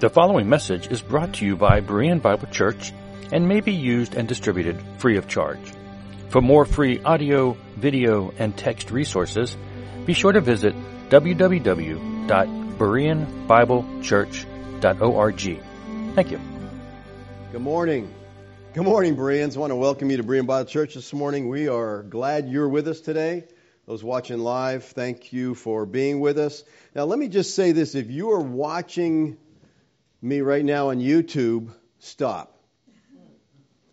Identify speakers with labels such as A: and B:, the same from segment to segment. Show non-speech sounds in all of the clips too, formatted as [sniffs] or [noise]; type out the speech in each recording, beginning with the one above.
A: The following message is brought to you by Berean Bible Church and may be used and distributed free of charge. For more free audio, video, and text resources, be sure to visit www.bereanbiblechurch.org. Thank you.
B: Good morning. Good morning, Bereans. I want to welcome you to Berean Bible Church this morning. We are glad you're with us today. Those watching live, thank you for being with us. Now, let me just say this. If you are watching me right now on YouTube, stop.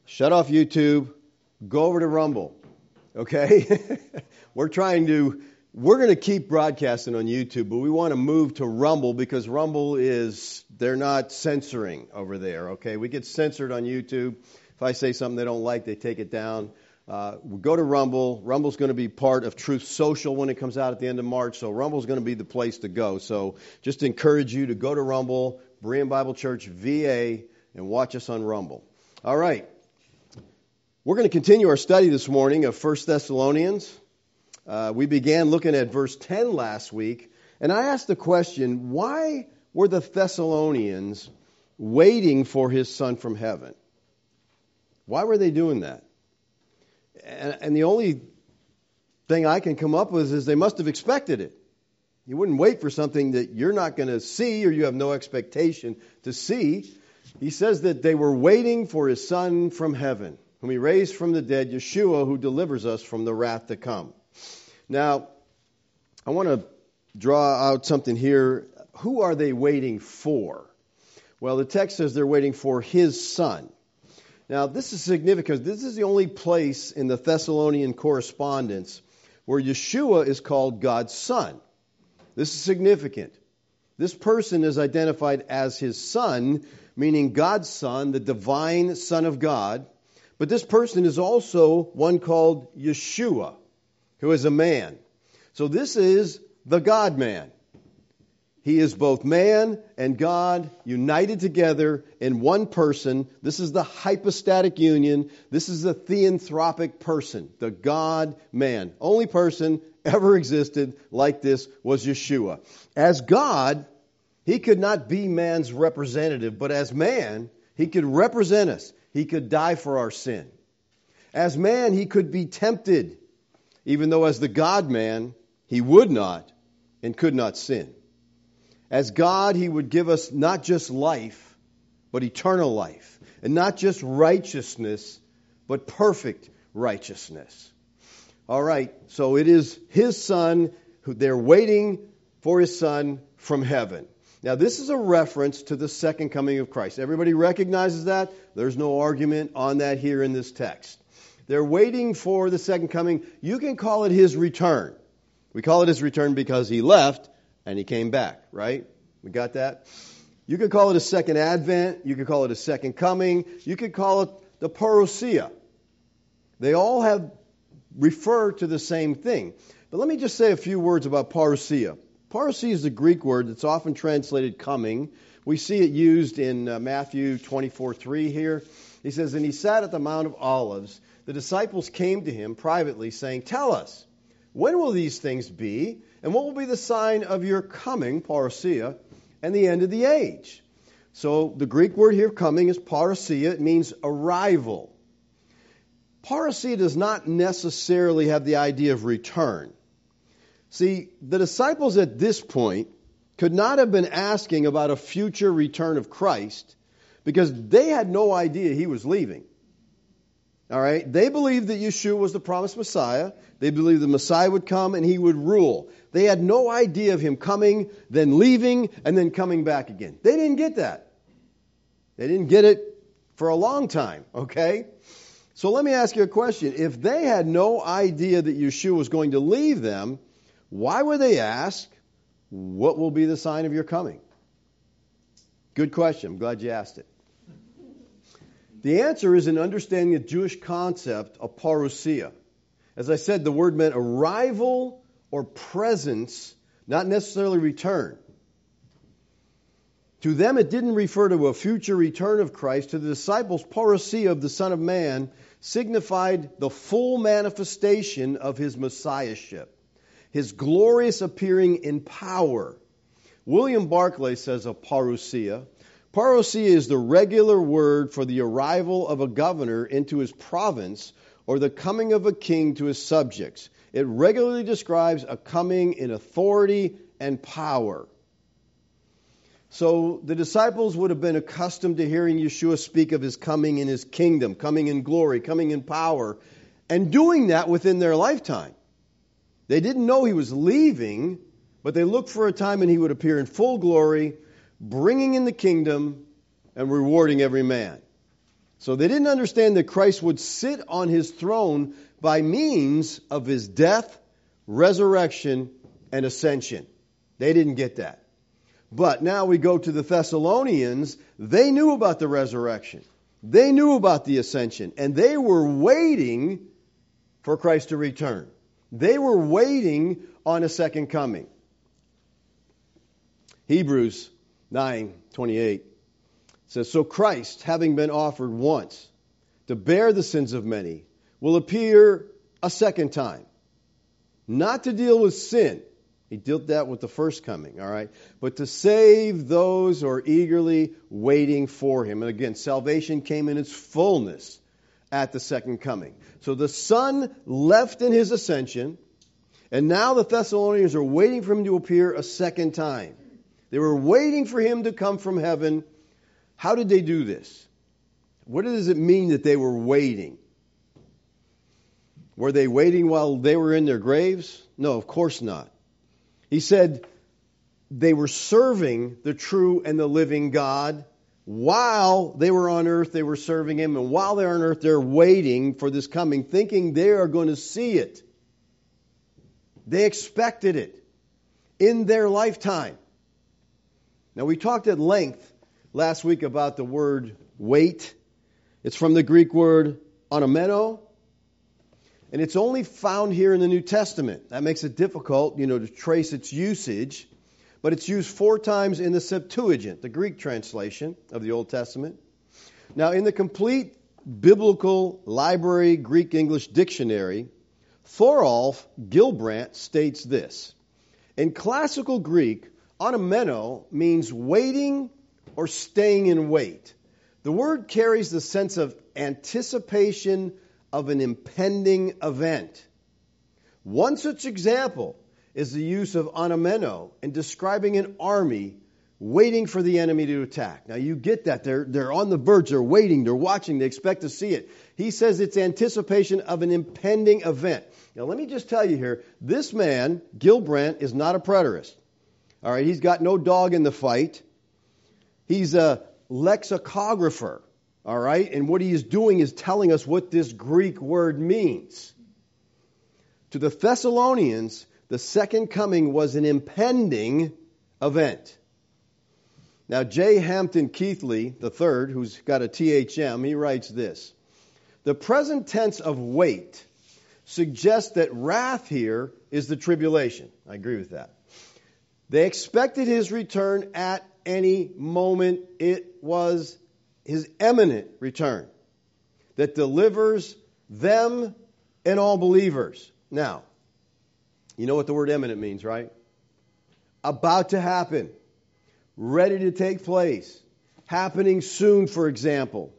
B: Shut off YouTube. Go over to Rumble. Okay? [laughs] we're trying to, we're going to keep broadcasting on YouTube, but we want to move to Rumble because Rumble is, they're not censoring over there. Okay? We get censored on YouTube. If I say something they don't like, they take it down. Uh, we go to Rumble. Rumble's going to be part of Truth Social when it comes out at the end of March. So Rumble's going to be the place to go. So just encourage you to go to Rumble, Berean Bible Church VA, and watch us on Rumble. All right. We're going to continue our study this morning of 1 Thessalonians. Uh, we began looking at verse 10 last week, and I asked the question why were the Thessalonians waiting for his son from heaven? Why were they doing that? And, and the only thing I can come up with is they must have expected it. You wouldn't wait for something that you're not going to see or you have no expectation to see. He says that they were waiting for his son from heaven, whom he raised from the dead, Yeshua, who delivers us from the wrath to come. Now, I want to draw out something here. Who are they waiting for? Well, the text says they're waiting for his son. Now, this is significant. This is the only place in the Thessalonian correspondence where Yeshua is called God's son. This is significant. This person is identified as his son, meaning God's son, the divine son of God. But this person is also one called Yeshua, who is a man. So this is the God man. He is both man and God united together in one person. This is the hypostatic union. This is the theanthropic person, the God man. Only person ever existed like this was Yeshua. As God, he could not be man's representative, but as man, he could represent us. He could die for our sin. As man, he could be tempted, even though as the God man, he would not and could not sin. As God, he would give us not just life, but eternal life. And not just righteousness, but perfect righteousness. All right, so it is his son who they're waiting for his son from heaven. Now, this is a reference to the second coming of Christ. Everybody recognizes that? There's no argument on that here in this text. They're waiting for the second coming. You can call it his return. We call it his return because he left and he came back, right? We got that? You could call it a second advent. You could call it a second coming. You could call it the parousia. They all have refer to the same thing. But let me just say a few words about parousia. Parousia is the Greek word that's often translated coming. We see it used in uh, Matthew 24 3 here. He says, And he sat at the Mount of Olives. The disciples came to him privately, saying, Tell us, when will these things be? And what will be the sign of your coming, parousia, and the end of the age? So the Greek word here, coming, is parousia. It means arrival. Parousia does not necessarily have the idea of return. See, the disciples at this point could not have been asking about a future return of Christ because they had no idea he was leaving. All right? They believed that Yeshua was the promised Messiah. They believed the Messiah would come and he would rule. They had no idea of him coming, then leaving, and then coming back again. They didn't get that. They didn't get it for a long time, okay? So let me ask you a question. If they had no idea that Yeshua was going to leave them, why would they ask, What will be the sign of your coming? Good question. I'm glad you asked it. The answer is in understanding the Jewish concept of parousia. As I said, the word meant arrival or presence, not necessarily return. To them, it didn't refer to a future return of Christ. To the disciples, parousia of the Son of Man signified the full manifestation of his messiahship, his glorious appearing in power. William Barclay says of parousia, Parousia is the regular word for the arrival of a governor into his province or the coming of a king to his subjects. It regularly describes a coming in authority and power. So the disciples would have been accustomed to hearing Yeshua speak of his coming in his kingdom, coming in glory, coming in power, and doing that within their lifetime. They didn't know he was leaving, but they looked for a time when he would appear in full glory, bringing in the kingdom and rewarding every man. So they didn't understand that Christ would sit on his throne by means of his death, resurrection, and ascension. They didn't get that. But now we go to the Thessalonians. They knew about the resurrection. They knew about the ascension. And they were waiting for Christ to return. They were waiting on a second coming. Hebrews 9:28 says so Christ having been offered once to bear the sins of many will appear a second time not to deal with sin he dealt that with the first coming, all right? But to save those who are eagerly waiting for him. And again, salvation came in its fullness at the second coming. So the Son left in his ascension, and now the Thessalonians are waiting for him to appear a second time. They were waiting for him to come from heaven. How did they do this? What does it mean that they were waiting? Were they waiting while they were in their graves? No, of course not. He said they were serving the true and the living God. While they were on earth, they were serving Him. And while they're on earth, they're waiting for this coming, thinking they are going to see it. They expected it in their lifetime. Now, we talked at length last week about the word wait. It's from the Greek word anameno, and it's only found here in the New Testament. That makes it difficult, you know, to trace its usage. But it's used four times in the Septuagint, the Greek translation of the Old Testament. Now, in the complete biblical library Greek English dictionary, Thoralf Gilbrant states this In classical Greek, anameno means waiting or staying in wait. The word carries the sense of anticipation of an impending event. One such example is the use of anameno in describing an army waiting for the enemy to attack. Now you get that. They're, they're on the verge, they're waiting, they're watching, they expect to see it. He says it's anticipation of an impending event. Now let me just tell you here, this man, Gilbrant, is not a preterist. All right, he's got no dog in the fight. He's a lexicographer. All right? And what he is doing is telling us what this Greek word means. To the Thessalonians, the second coming was an impending event. Now, J. Hampton Keathley III, who's got a THM, he writes this The present tense of wait suggests that wrath here is the tribulation. I agree with that. They expected his return at any moment. It was his imminent return that delivers them and all believers. Now, you know what the word imminent means, right? About to happen, ready to take place, happening soon, for example.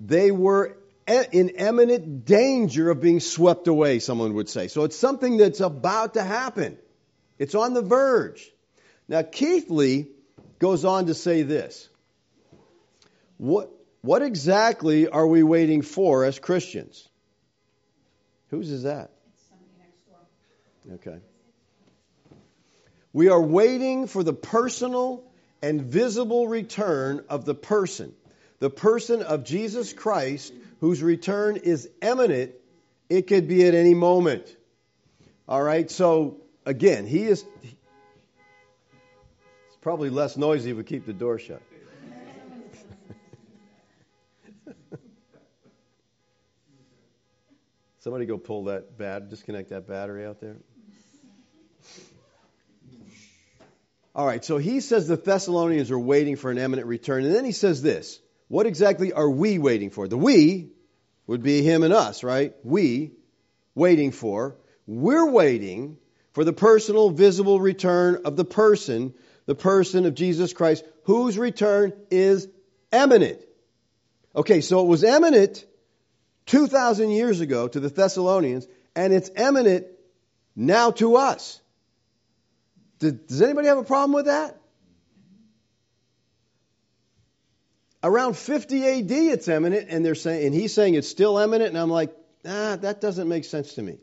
B: They were in imminent danger of being swept away, someone would say. So it's something that's about to happen. It's on the verge. Now, Keathley goes on to say this what, what exactly are we waiting for as Christians? Whose is that? Okay. We are waiting for the personal and visible return of the person, the person of Jesus Christ, whose return is imminent. It could be at any moment. All right, so again, he is. It's probably less noisy if we keep the door shut. Somebody go pull that bat, disconnect that battery out there. All right, so he says the Thessalonians are waiting for an imminent return. And then he says this What exactly are we waiting for? The we would be him and us, right? We waiting for. We're waiting for the personal, visible return of the person the person of Jesus Christ, whose return is imminent. Okay, so it was imminent 2,000 years ago to the Thessalonians, and it's imminent now to us. Does anybody have a problem with that? Around 50 AD, it's imminent, and they're saying, and he's saying it's still imminent, and I'm like, ah, that doesn't make sense to me.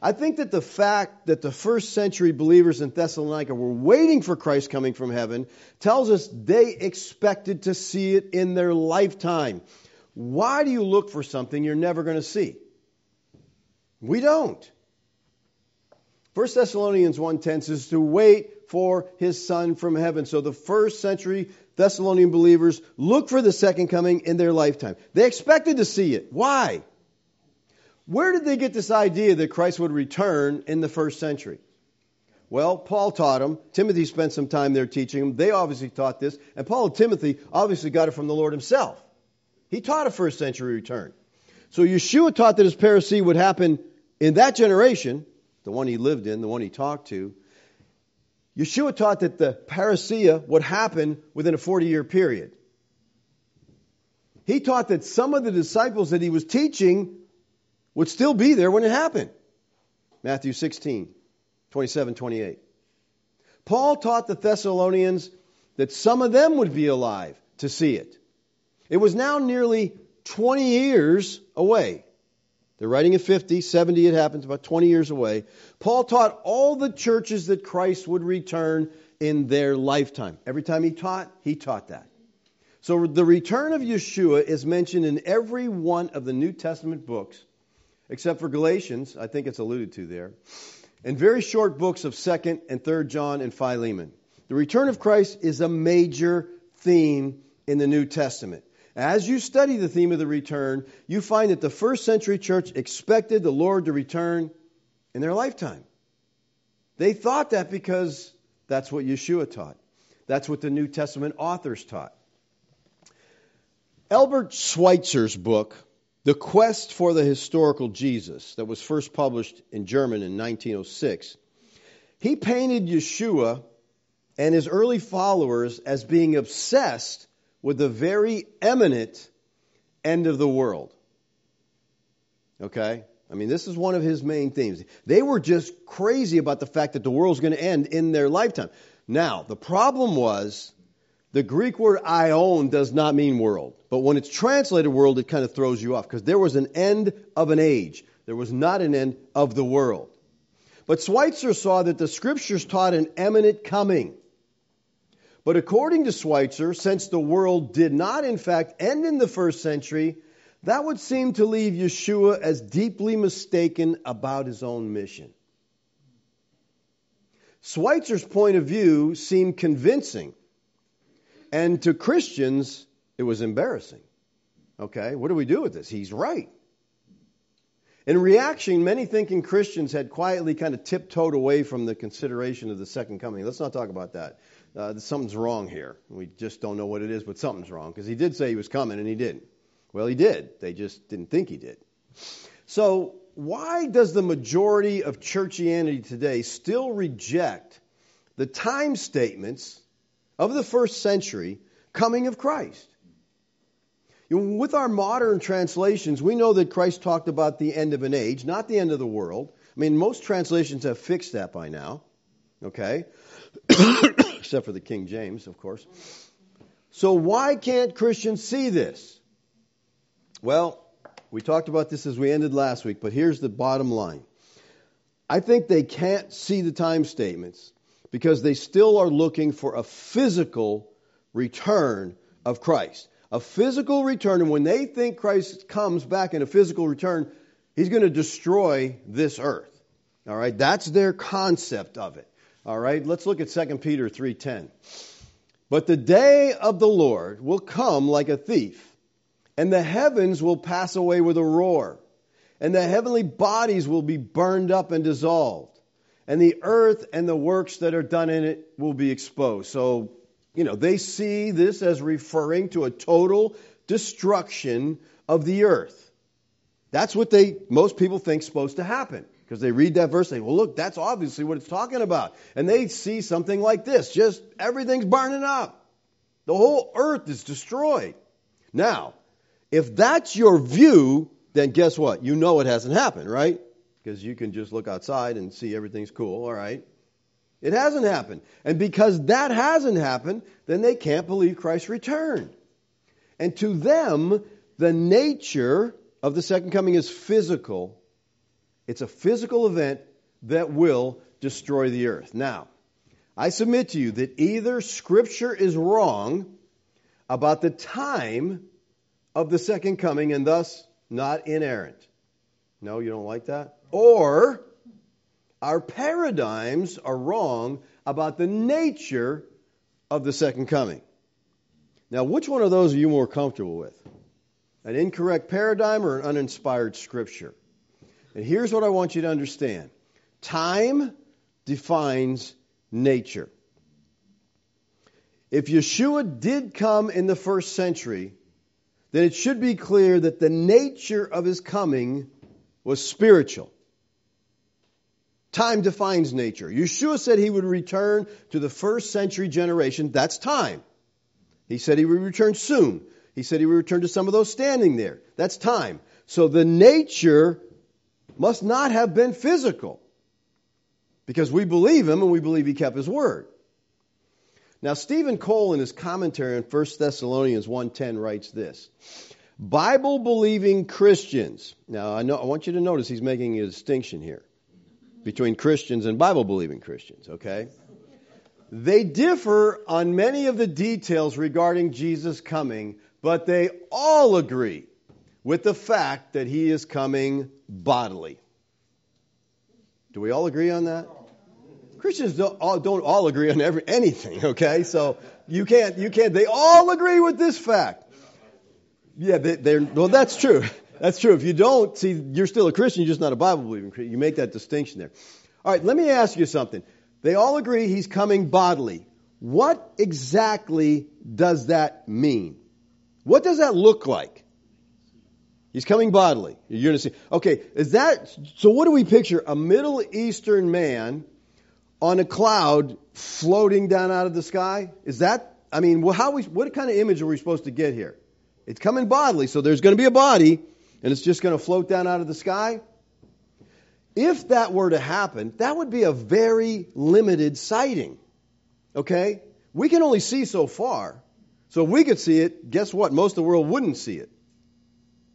B: I think that the fact that the first century believers in Thessalonica were waiting for Christ coming from heaven tells us they expected to see it in their lifetime. Why do you look for something you're never going to see? We don't. 1 Thessalonians 1:10 says to wait for his son from heaven. So the first century Thessalonian believers look for the second coming in their lifetime. They expected to see it. Why? Where did they get this idea that Christ would return in the first century? Well, Paul taught them. Timothy spent some time there teaching them. They obviously taught this. And Paul and Timothy obviously got it from the Lord himself. He taught a first century return. So Yeshua taught that his parousia would happen in that generation, the one he lived in, the one he talked to. Yeshua taught that the parousia would happen within a 40 year period. He taught that some of the disciples that he was teaching would still be there when it happened. Matthew 16, 27, 28. Paul taught the Thessalonians that some of them would be alive to see it. It was now nearly 20 years away. They're writing at 50, 70 it happens, about 20 years away. Paul taught all the churches that Christ would return in their lifetime. Every time he taught, he taught that. So the return of Yeshua is mentioned in every one of the New Testament books except for Galatians, I think it's alluded to there, and very short books of 2nd and 3rd John and Philemon. The return of Christ is a major theme in the New Testament. As you study the theme of the return, you find that the first century church expected the Lord to return in their lifetime. They thought that because that's what Yeshua taught. That's what the New Testament authors taught. Albert Schweitzer's book, the Quest for the Historical Jesus, that was first published in German in 1906, he painted Yeshua and his early followers as being obsessed with the very imminent end of the world. Okay? I mean, this is one of his main themes. They were just crazy about the fact that the world's going to end in their lifetime. Now, the problem was the Greek word aion does not mean world. But when it's translated world, it kind of throws you off because there was an end of an age. There was not an end of the world. But Schweitzer saw that the scriptures taught an imminent coming. But according to Schweitzer, since the world did not in fact end in the first century, that would seem to leave Yeshua as deeply mistaken about his own mission. Schweitzer's point of view seemed convincing and to Christians, it was embarrassing. Okay, what do we do with this? He's right. In reaction, many thinking Christians had quietly kind of tiptoed away from the consideration of the second coming. Let's not talk about that. Uh, something's wrong here. We just don't know what it is, but something's wrong because he did say he was coming and he didn't. Well, he did. They just didn't think he did. So, why does the majority of churchianity today still reject the time statements of the first century coming of Christ. With our modern translations, we know that Christ talked about the end of an age, not the end of the world. I mean, most translations have fixed that by now, okay? [coughs] Except for the King James, of course. So, why can't Christians see this? Well, we talked about this as we ended last week, but here's the bottom line. I think they can't see the time statements because they still are looking for a physical return of Christ. A physical return, and when they think Christ comes back in a physical return, he's going to destroy this earth. All right, that's their concept of it. All right, let's look at 2 Peter 3:10. But the day of the Lord will come like a thief, and the heavens will pass away with a roar, and the heavenly bodies will be burned up and dissolved and the earth and the works that are done in it will be exposed. So, you know, they see this as referring to a total destruction of the earth. That's what they most people think is supposed to happen. Because they read that verse, they say, well, look, that's obviously what it's talking about. And they see something like this just everything's burning up. The whole earth is destroyed. Now, if that's your view, then guess what? You know it hasn't happened, right? Because you can just look outside and see everything's cool, all right? It hasn't happened. And because that hasn't happened, then they can't believe Christ returned. And to them, the nature of the second coming is physical. It's a physical event that will destroy the earth. Now, I submit to you that either Scripture is wrong about the time of the second coming and thus not inerrant. No, you don't like that? Or our paradigms are wrong about the nature of the second coming. Now, which one of those are you more comfortable with? An incorrect paradigm or an uninspired scripture? And here's what I want you to understand time defines nature. If Yeshua did come in the first century, then it should be clear that the nature of his coming was spiritual. Time defines nature. Yeshua said he would return to the first century generation. That's time. He said he would return soon. He said he would return to some of those standing there. That's time. So the nature must not have been physical because we believe him and we believe he kept his word. Now Steven Cole in his commentary on 1 Thessalonians 1:10 writes this. Bible believing Christians. Now I know I want you to notice he's making a distinction here between Christians and Bible believing Christians, okay? They differ on many of the details regarding Jesus coming, but they all agree with the fact that he is coming bodily. Do we all agree on that? Christians don't all, don't all agree on every, anything, okay? So you can't, you can't, they all agree with this fact. Yeah, they, are well, that's true. That's true. If you don't, see, you're still a Christian, you're just not a Bible believing Christian. You make that distinction there. All right, let me ask you something. They all agree he's coming bodily. What exactly does that mean? What does that look like? He's coming bodily. You're going to see. Okay, is that so? What do we picture? A Middle Eastern man on a cloud floating down out of the sky? Is that? I mean, well, how we, what kind of image are we supposed to get here? It's coming bodily, so there's going to be a body and it's just going to float down out of the sky? If that were to happen, that would be a very limited sighting. Okay? We can only see so far. So if we could see it, guess what? Most of the world wouldn't see it.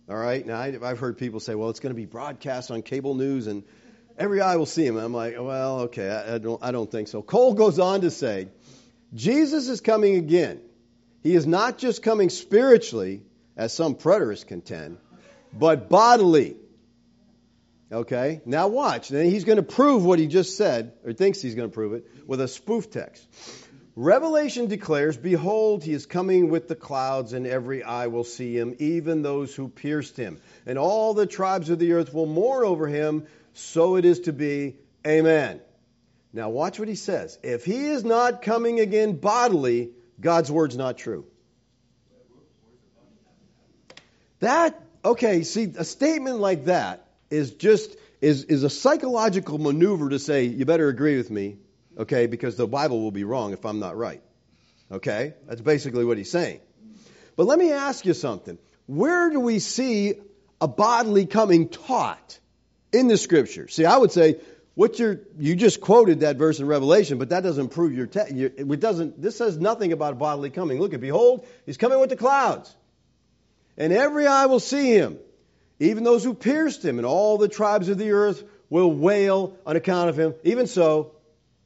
B: All right? Now, I've heard people say, well, it's going to be broadcast on cable news and every eye will see him. I'm like, well, okay, I, don't, I don't think so. Cole goes on to say, Jesus is coming again. He is not just coming spiritually, as some preterists contend, but bodily. Okay? Now watch. Then he's going to prove what he just said, or thinks he's going to prove it, with a spoof text. Revelation declares, Behold, he is coming with the clouds, and every eye will see him, even those who pierced him. And all the tribes of the earth will mourn over him. So it is to be. Amen. Now watch what he says. If he is not coming again bodily, God's word's not true. That okay, see, a statement like that is just is is a psychological maneuver to say you better agree with me, okay, because the Bible will be wrong if I'm not right. Okay? That's basically what he's saying. But let me ask you something. Where do we see a bodily coming taught in the scripture? See, I would say what you you just quoted that verse in Revelation, but that doesn't prove your, te- your it doesn't this says nothing about bodily coming. Look behold, he's coming with the clouds and every eye will see him, even those who pierced him, and all the tribes of the earth will wail on account of him. Even so,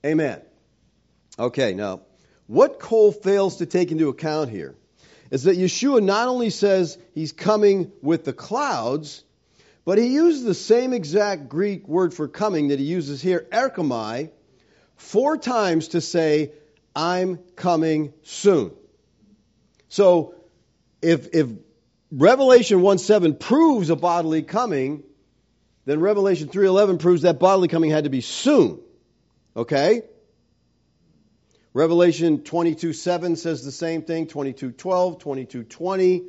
B: amen. Okay, now, what Cole fails to take into account here is that Yeshua not only says he's coming with the clouds, but he uses the same exact Greek word for coming that he uses here, erchomai, four times to say, I'm coming soon. So, if, if Revelation 1 7 proves a bodily coming, then Revelation 3.11 proves that bodily coming had to be soon. Okay? Revelation 22 7 says the same thing, 22 12, 22 20.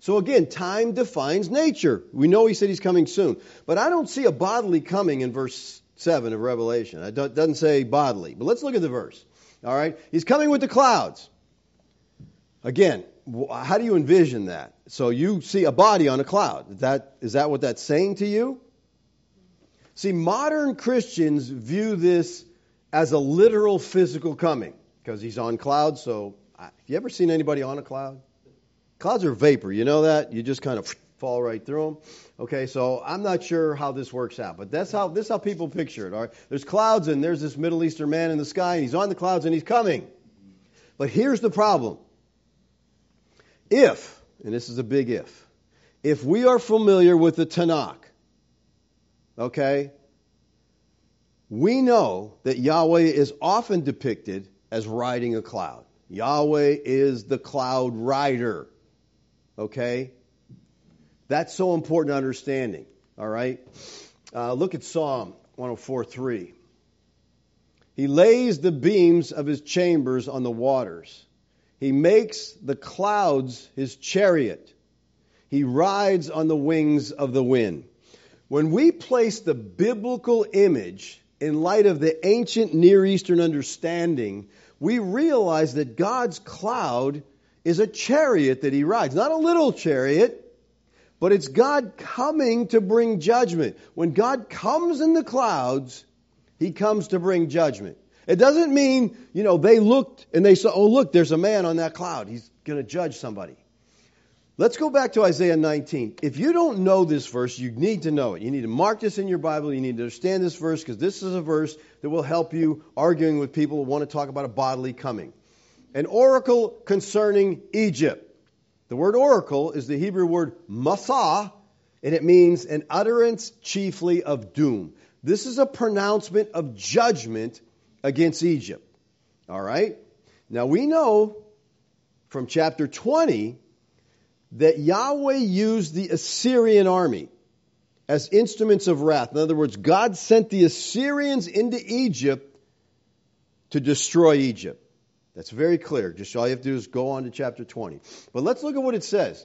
B: So again, time defines nature. We know he said he's coming soon. But I don't see a bodily coming in verse 7 of Revelation. It doesn't say bodily. But let's look at the verse. All right? He's coming with the clouds. Again, how do you envision that? So you see a body on a cloud. Is that, is that what that's saying to you? See, modern Christians view this as a literal physical coming because he's on clouds. So, have you ever seen anybody on a cloud? Clouds are vapor. You know that? You just kind of [sniffs] fall right through them. Okay, so I'm not sure how this works out, but that's how this is how people picture it. All right, there's clouds and there's this Middle Eastern man in the sky, and he's on the clouds and he's coming. But here's the problem: if, and this is a big if, if we are familiar with the Tanakh, okay, we know that Yahweh is often depicted as riding a cloud. Yahweh is the cloud rider. Okay? That's so important to understanding. All right? Uh, look at Psalm 104.3. He lays the beams of his chambers on the waters. He makes the clouds his chariot. He rides on the wings of the wind. When we place the biblical image in light of the ancient Near Eastern understanding, we realize that God's cloud is a chariot that he rides. Not a little chariot, but it's God coming to bring judgment. When God comes in the clouds, he comes to bring judgment. It doesn't mean, you know, they looked and they saw, oh, look, there's a man on that cloud. He's going to judge somebody. Let's go back to Isaiah 19. If you don't know this verse, you need to know it. You need to mark this in your Bible. You need to understand this verse because this is a verse that will help you arguing with people who want to talk about a bodily coming. An oracle concerning Egypt. The word oracle is the Hebrew word masah, and it means an utterance chiefly of doom. This is a pronouncement of judgment against Egypt. All right? Now we know from chapter 20 that Yahweh used the Assyrian army as instruments of wrath. In other words, God sent the Assyrians into Egypt to destroy Egypt. That's very clear. Just all you have to do is go on to chapter 20. But let's look at what it says.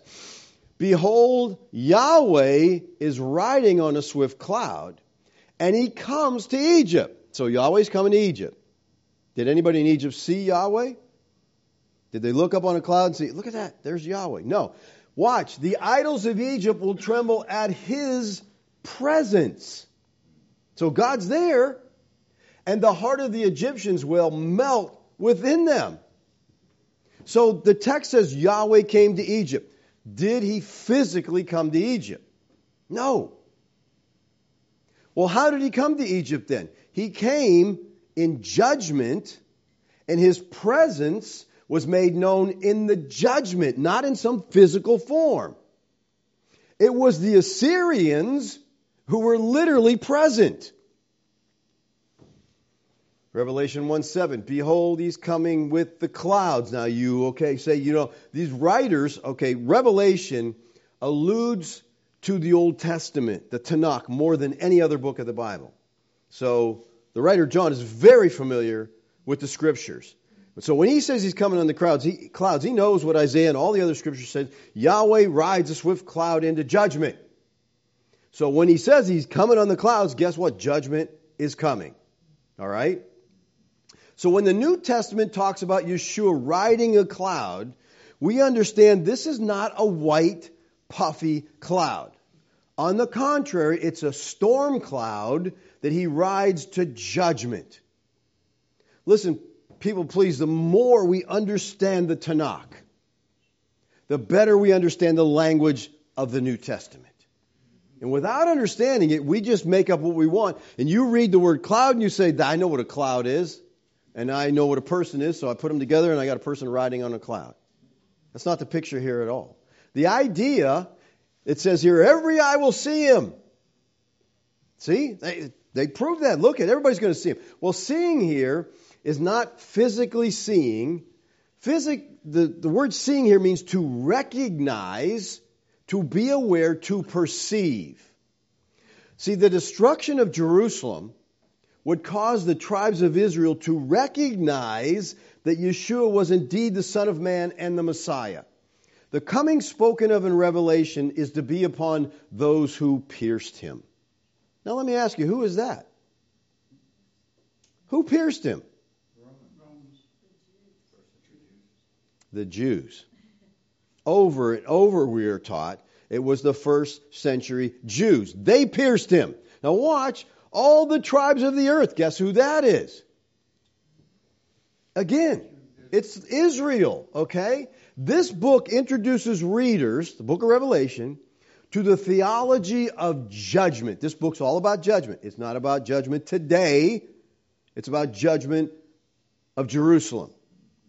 B: Behold, Yahweh is riding on a swift cloud, and he comes to Egypt. So Yahweh's coming to Egypt. Did anybody in Egypt see Yahweh? Did they look up on a cloud and see, look at that, there's Yahweh? No. Watch, the idols of Egypt will tremble at his presence. So God's there, and the heart of the Egyptians will melt within them. So the text says Yahweh came to Egypt. Did he physically come to Egypt? No. Well, how did he come to Egypt then? He came in judgment, and his presence was made known in the judgment, not in some physical form. It was the Assyrians who were literally present. Revelation 1 7, behold, he's coming with the clouds. Now, you, okay, say, you know, these writers, okay, Revelation alludes to the Old Testament, the Tanakh, more than any other book of the Bible. So, the writer John is very familiar with the scriptures. So when he says he's coming on the clouds, he, clouds, he knows what Isaiah and all the other scriptures said. Yahweh rides a swift cloud into judgment. So when he says he's coming on the clouds, guess what? Judgment is coming. All right? So when the New Testament talks about Yeshua riding a cloud, we understand this is not a white, puffy cloud. On the contrary, it's a storm cloud that he rides to judgment. Listen, people, please, the more we understand the Tanakh, the better we understand the language of the New Testament. And without understanding it, we just make up what we want. And you read the word cloud and you say, I know what a cloud is, and I know what a person is, so I put them together and I got a person riding on a cloud. That's not the picture here at all. The idea, it says here, every eye will see him. See? They, they prove that. Look at everybody's going to see him. Well, seeing here is not physically seeing. Physic, the, the word seeing here means to recognize, to be aware, to perceive. See, the destruction of Jerusalem would cause the tribes of Israel to recognize that Yeshua was indeed the Son of Man and the Messiah. The coming spoken of in Revelation is to be upon those who pierced him. Now let me ask you, who is that? Who pierced him? The Jews. Over and over we are taught it was the first century Jews. They pierced him. Now watch, all the tribes of the earth. Guess who that is? Again, it's Israel, okay? This book introduces readers, the book of Revelation, to the theology of judgment. This book's all about judgment. It's not about judgment today, it's about judgment of Jerusalem.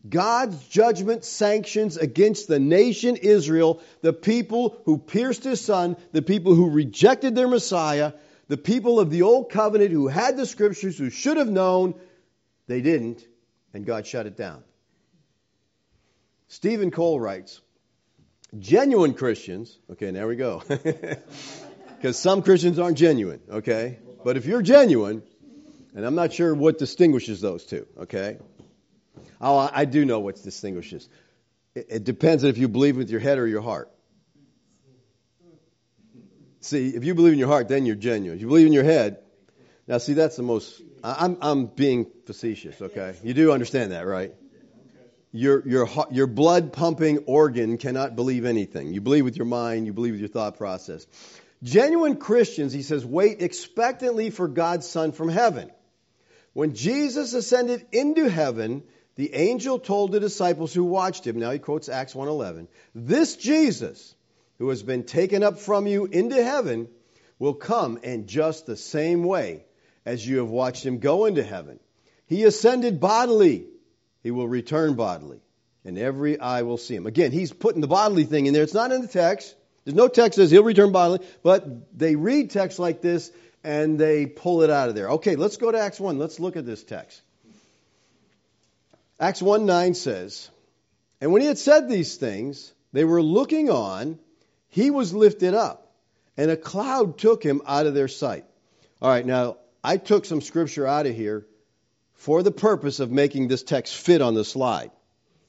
B: God's judgment sanctions against the nation Israel, the people who pierced his son, the people who rejected their Messiah, the people of the old covenant who had the scriptures, who should have known, they didn't, and God shut it down. Steven Cole writes, genuine Christians, okay, there we go. [laughs] Because some Christians aren't genuine, okay? But if you're genuine, and I'm not sure what distinguishes those two, okay? Oh, I do know what distinguishes. It depends if you believe with your head or your heart. See, if you believe in your heart, then you're genuine. If you believe in your head, now see, that's the most. I'm I'm being facetious. Okay, you do understand that, right? Your your your blood pumping organ cannot believe anything. You believe with your mind. You believe with your thought process. Genuine Christians, he says, wait expectantly for God's Son from heaven. When Jesus ascended into heaven, the angel told the disciples who watched him, now he quotes Acts 1:11, this Jesus who has been taken up from you into heaven will come in just the same way as you have watched him go into heaven. He ascended bodily, he will return bodily, and every eye will see him. Again, he's putting the bodily thing in there. It's not in the text. There's no text that says he'll return bodily, but they read texts like this and they pull it out of there. Okay, let's go to Acts 1. Let's look at this text. Acts 1 9 says, And when he had said these things, they were looking on, he was lifted up, and a cloud took him out of their sight. All right, now I took some scripture out of here for the purpose of making this text fit on the slide.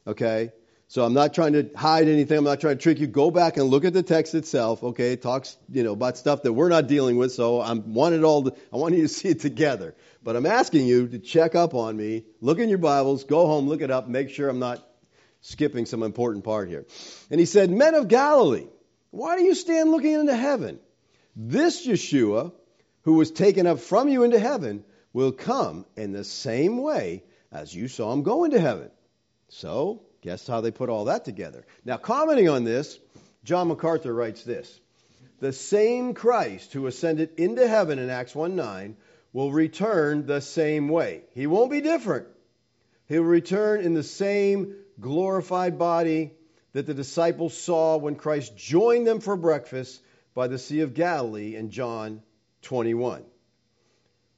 B: Okay? So I'm not trying to hide anything. I'm not trying to trick you. Go back and look at the text itself. Okay, it talks, you know, about stuff that we're not dealing with. So I want it all. To, I want you to [laughs] see it together. But I'm asking you to check up on me. Look in your Bibles. Go home. Look it up. Make sure I'm not skipping some important part here. And he said, "Men of Galilee, why do you stand looking into heaven? This Yeshua, who was taken up from you into heaven, will come in the same way as you saw him go into heaven." So Guess how they put all that together. Now, commenting on this, John MacArthur writes this The same Christ who ascended into heaven in Acts 1 9 will return the same way. He won't be different. He'll return in the same glorified body that the disciples saw when Christ joined them for breakfast by the Sea of Galilee in John 21.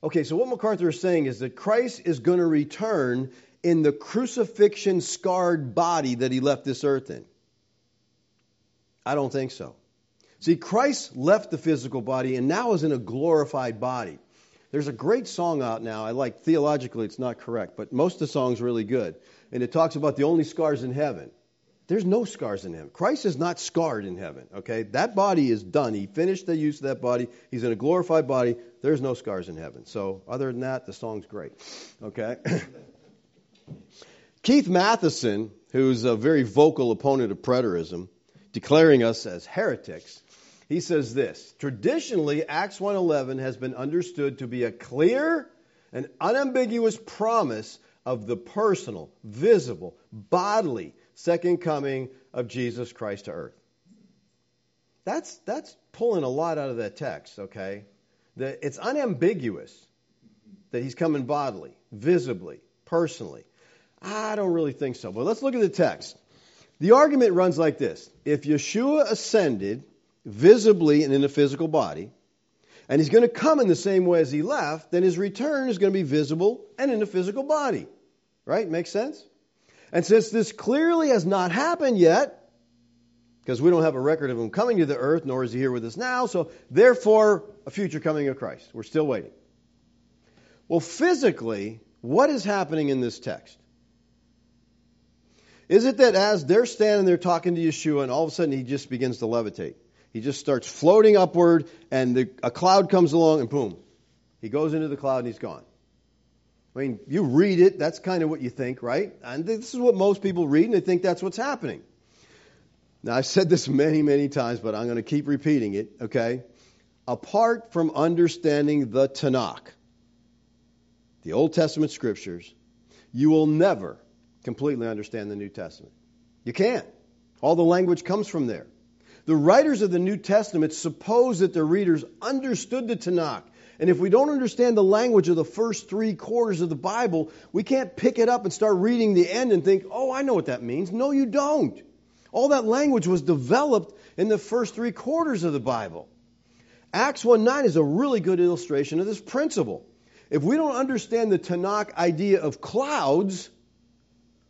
B: Okay, so what MacArthur is saying is that Christ is going to return in the crucifixion scarred body that he left this earth in? I don't think so. See, Christ left the physical body and now is in a glorified body. There's a great song out now. I like theologically it's not correct, but most of the song's really good. And it talks about the only scars in heaven. There's no scars in heaven. Christ is not scarred in heaven, okay? That body is done. He finished the use of that body. He's in a glorified body. There's no scars in heaven. So, other than that, the song's great, okay? [clears throat] Keith Mathison, who's a very vocal opponent of preterism, declaring us as heretics, he says this Traditionally, Acts 1:11 has been understood to be a clear and unambiguous promise of the personal, visible, bodily second coming of Jesus Christ to earth. That's, that's pulling a lot out of that text, okay? That it's unambiguous that he's coming bodily, visibly, personally. I don't really think so. But let's look at the text. The argument runs like this If Yeshua ascended visibly and in a physical body, and he's going to come in the same way as he left, then his return is going to be visible and in a physical body. Right? Makes sense? And since this clearly has not happened yet, because we don't have a record of him coming to the earth, nor is he here with us now, so therefore, a future coming of Christ. We're still waiting. Well, physically, what is happening in this text? Is it that as they're standing there talking to Yeshua and all of a sudden he just begins to levitate? He just starts floating upward and the, a cloud comes along and boom, he goes into the cloud and he's gone. I mean, you read it, that's kind of what you think, right? And this is what most people read and they think that's what's happening. Now, I've said this many, many times, but I'm going to keep repeating it, okay? Apart from understanding the Tanakh, the Old Testament scriptures, you will never completely understand the New Testament. You can't. All the language comes from there. The writers of the New Testament suppose that their readers understood the Tanakh. And if we don't understand the language of the first three quarters of the Bible, we can't pick it up and start reading the end and think, oh, I know what that means. No, you don't. All that language was developed in the first three quarters of the Bible. Acts 1 9 is a really good illustration of this principle. If we don't understand the Tanakh idea of clouds,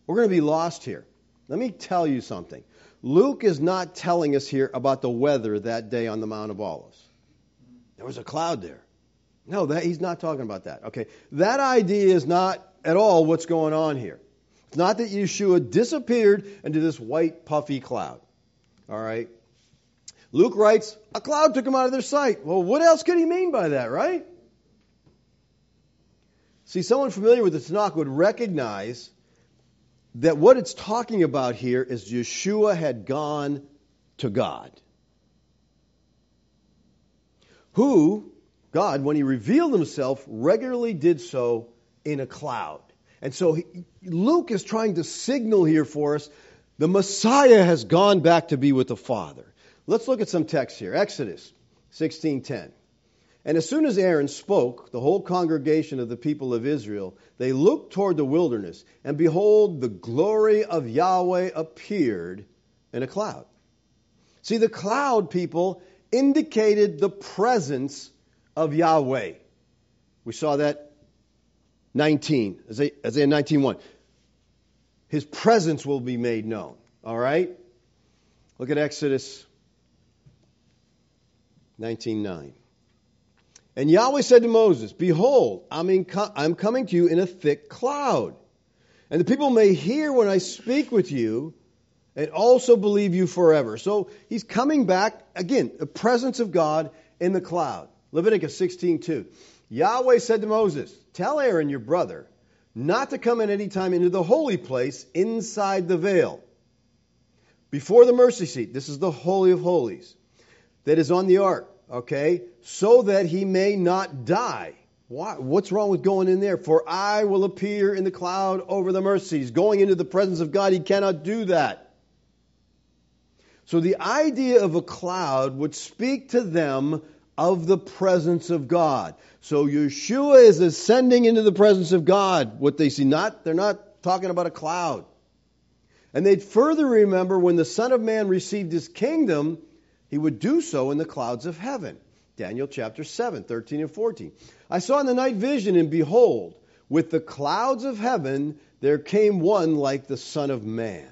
B: we're going to be lost here. Let me tell you something. Luke is not telling us here about the weather that day on the Mount of Olives. There was a cloud there. No, that, he's not talking about that. Okay, that idea is not at all what's going on here. It's not that Yeshua disappeared into this white puffy cloud. All right. Luke writes, a cloud took him out of their sight. Well, what else could he mean by that, right? See, someone familiar with the Tanakh would recognize that what it's talking about here is Yeshua had gone to God. Who, God, when he revealed himself, regularly did so in a cloud. And so he, Luke is trying to signal here for us the Messiah has gone back to be with the Father. Let's look at some text here. Exodus 16:10. And as soon as Aaron spoke, the whole congregation of the people of Israel, they looked toward the wilderness, and behold, the glory of Yahweh appeared in a cloud. See, the cloud, people, indicated the presence of Yahweh. We saw that 19, Isaiah 19.1. His presence will be made known. All right? Look at Exodus 19.9. And Yahweh said to Moses, Behold, I'm, in, I'm coming to you in a thick cloud. And the people may hear when I speak with you and also believe you forever. So he's coming back, again, the presence of God in the cloud. Leviticus 16:2. Yahweh said to Moses, Tell Aaron your brother not to come at any time into the holy place inside the veil. Before the mercy seat, this is the Holy of Holies, that is on the ark okay, so that he may not die. Why? What's wrong with going in there? For I will appear in the cloud over the mercy seat. Going into the presence of God, he cannot do that. So the idea of a cloud would speak to them of the presence of God. So Yeshua is ascending into the presence of God. What they see, not they're not talking about a cloud. And they'd further remember when the Son of Man received his kingdom, he would do so in the clouds of heaven. Daniel chapter 7, 13 and 14. I saw in the night vision, and behold, with the clouds of heaven there came one like the Son of Man.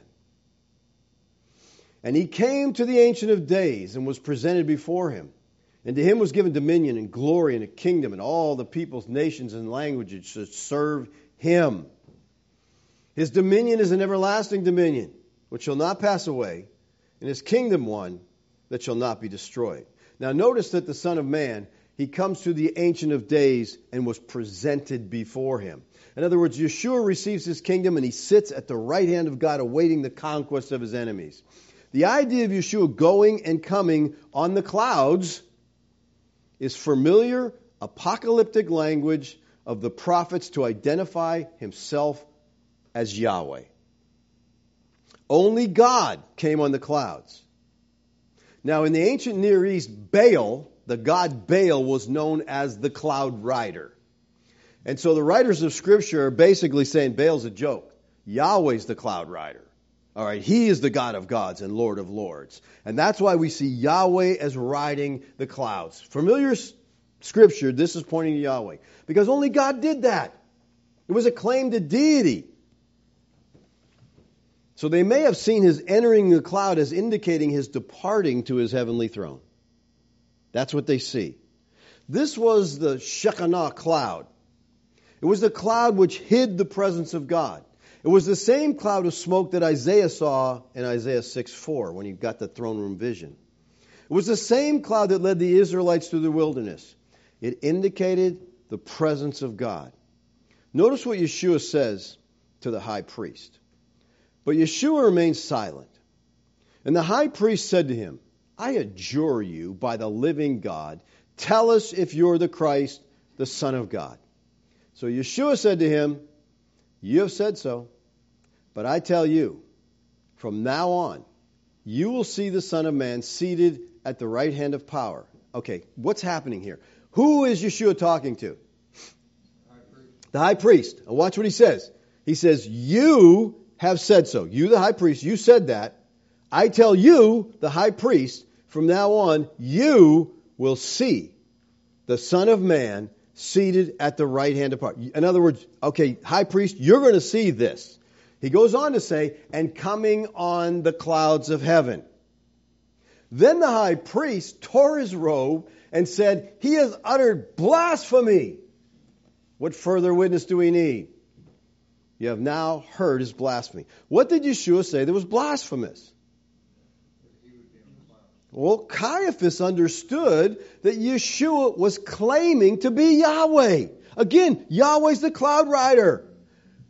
B: And he came to the Ancient of Days and was presented before him. And to him was given dominion and glory and a kingdom, and all the peoples, nations, and languages should serve him. His dominion is an everlasting dominion, which shall not pass away, and his kingdom one that shall not be destroyed. Now, notice that the Son of Man, he comes to the Ancient of Days and was presented before him. In other words, Yeshua receives his kingdom and he sits at the right hand of God awaiting the conquest of his enemies. The idea of Yeshua going and coming on the clouds is familiar apocalyptic language of the prophets to identify himself as Yahweh. Only God came on the clouds. Now, in the ancient Near East, Baal, the god Baal, was known as the cloud rider. And so the writers of Scripture are basically saying Baal's a joke. Yahweh's the cloud rider. All right, he is the God of gods and Lord of lords. And that's why we see Yahweh as riding the clouds. Familiar scripture, this is pointing to Yahweh. Because only God did that. It was a claim to deity. So they may have seen his entering the cloud as indicating his departing to his heavenly throne. That's what they see. This was the Shekinah cloud. It was the cloud which hid the presence of God. It was the same cloud of smoke that Isaiah saw in Isaiah 6 4 when he got the throne room vision. It was the same cloud that led the Israelites through the wilderness. It indicated the presence of God. Notice what Yeshua says to the high priest. But Yeshua remained silent. And the high priest said to him, I adjure you by the living God, tell us if you're the Christ, the Son of God. So Yeshua said to him, You have said so, but I tell you, from now on, you will see the Son of Man seated at the right hand of power. Okay, what's happening here? Who is Yeshua talking to? The high priest. And watch what he says. He says, You have said so. You, the high priest, you said that. I tell you, the high priest, from now on, you will see the Son of Man seated at the right hand of power. In other words, okay, high priest, you're going to see this. He goes on to say, and coming on the clouds of heaven. Then the high priest tore his robe and said, He has uttered blasphemy. What further witness do we need? You have now heard his blasphemy. What did Yeshua say that was blasphemous? Well, Caiaphas understood that Yeshua was claiming to be Yahweh. Again, Yahweh's the cloud rider.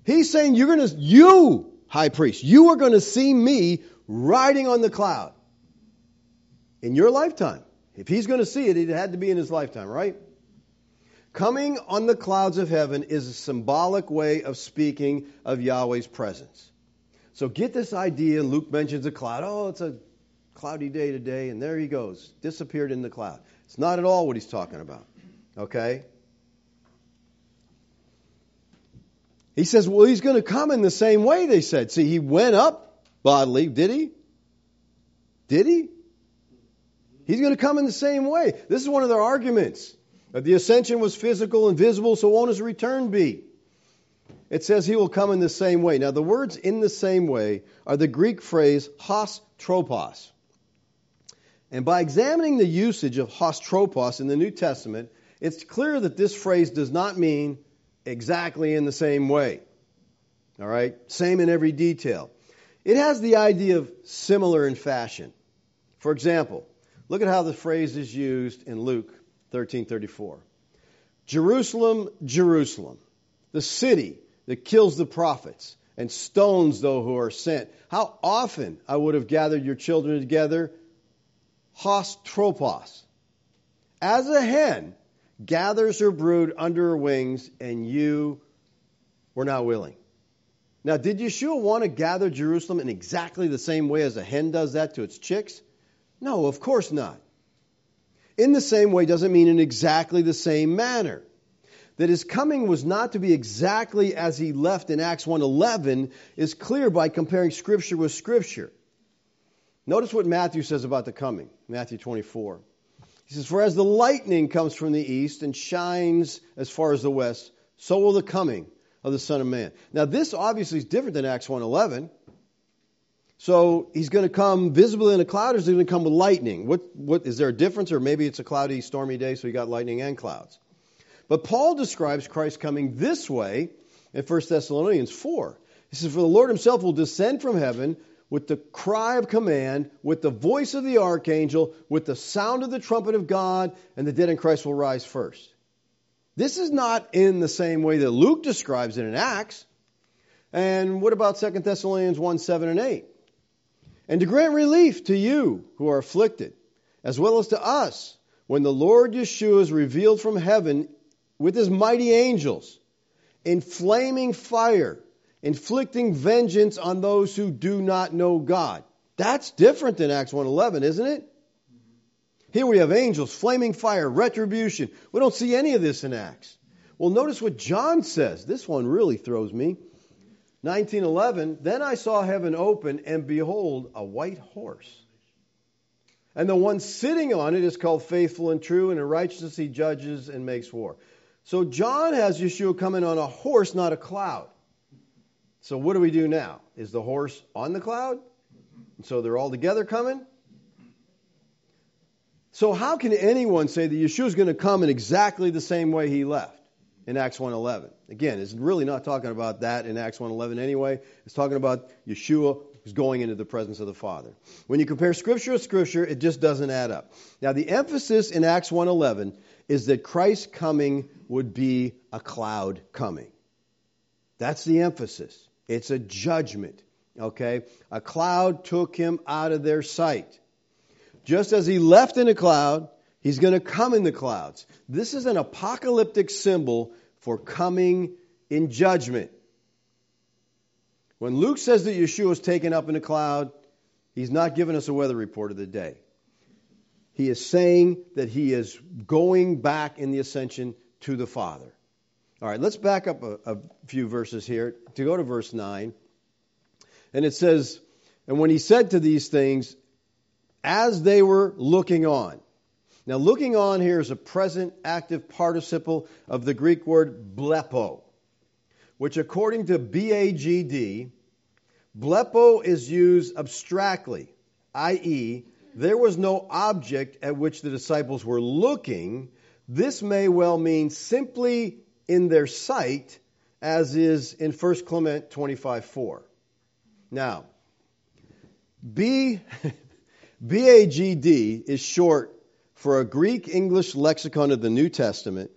B: He's saying, You're going to, you, high priest, you are going to see me riding on the cloud in your lifetime. If he's going to see it, it had to be in his lifetime, right? Coming on the clouds of heaven is a symbolic way of speaking of Yahweh's presence. So get this idea. Luke mentions a cloud. Oh, it's a cloudy day today, and there he goes, disappeared in the cloud. It's not at all what he's talking about. Okay? He says, well, he's going to come in the same way, they said. See, he went up bodily. Did he? Did he? He's going to come in the same way. This is one of their arguments. The ascension was physical and visible, so won't his return be? It says he will come in the same way. Now, the words in the same way are the Greek phrase hos tropos. And by examining the usage of hos tropos in the New Testament, it's clear that this phrase does not mean exactly in the same way. All right? Same in every detail. It has the idea of similar in fashion. For example, look at how the phrase is used in Luke 13:34. Jerusalem, Jerusalem, the city that kills the prophets and stones those who are sent. How often I would have gathered your children together hos tropos. As a hen gathers her brood under her wings, and you were not willing. Now, did Yeshua want to gather Jerusalem in exactly the same way as a hen does that to its chicks? No, of course not. In the same way doesn't mean in exactly the same manner. That his coming was not to be exactly as he left in Acts 1:11 is clear by comparing scripture with scripture. Notice what Matthew says about the coming. Matthew 24. He says, For as the lightning comes from the east and shines as far as the west, so will the coming of the Son of Man. Now, this obviously is different than Acts 1.11. So he's going to come visibly in a cloud, or is he going to come with lightning? What, what, is there a difference, or maybe it's a cloudy, stormy day, so he got lightning and clouds? But Paul describes Christ coming this way in 1 Thessalonians 4. He says, For the Lord himself will descend from heaven with the cry of command, with the voice of the archangel, with the sound of the trumpet of God, and the dead in Christ will rise first. This is not in the same way that Luke describes it in Acts. And what about 2 Thessalonians 1 7 and 8? And to grant relief to you who are afflicted, as well as to us, when the Lord Yeshua is revealed from heaven with his mighty angels in flaming fire inflicting vengeance on those who do not know God. That's different than Acts 1:11, isn't it? Mm-hmm. Here we have angels, flaming fire, retribution. We don't see any of this in Acts. Well, notice what John says. This one really throws me. 1911, then I saw heaven open, and behold, a white horse. And the one sitting on it is called faithful and true, and in righteousness he judges and makes war. So John has Yeshua coming on a horse, not a cloud. So what do we do now? Is the horse on the cloud? And so they're all together coming? So how can anyone say that Yeshua is going to come in exactly the same way he left? In Acts 1:11. Again, it's really not talking about that in Acts 1:11 anyway. It's talking about Yeshua who's going into the presence of the Father. When you compare scripture with scripture, it just doesn't add up. Now, the emphasis in Acts 1:11 is that Christ's coming would be a cloud coming. That's the emphasis. It's a judgment, okay? A cloud took him out of their sight. Just as he left in a cloud, he's going to come in the clouds. This is an apocalyptic symbol for coming in judgment. When Luke says that Yeshua is taken up in a cloud, he's not giving us a weather report of the day. He is saying that he is going back in the ascension to the Father. All right, let's back up a, a few verses here to go to verse 9. And it says, And when he said to these things, as they were looking on. Now, looking on here is a present active participle of the Greek word blepo which according to BAGD, blepo is used abstractly, i.e., there was no object at which the disciples were looking. This may well mean simply in their sight, as is in 1 Clement 25:4. Now, B, [laughs] BAGD is short for a Greek English lexicon of the New Testament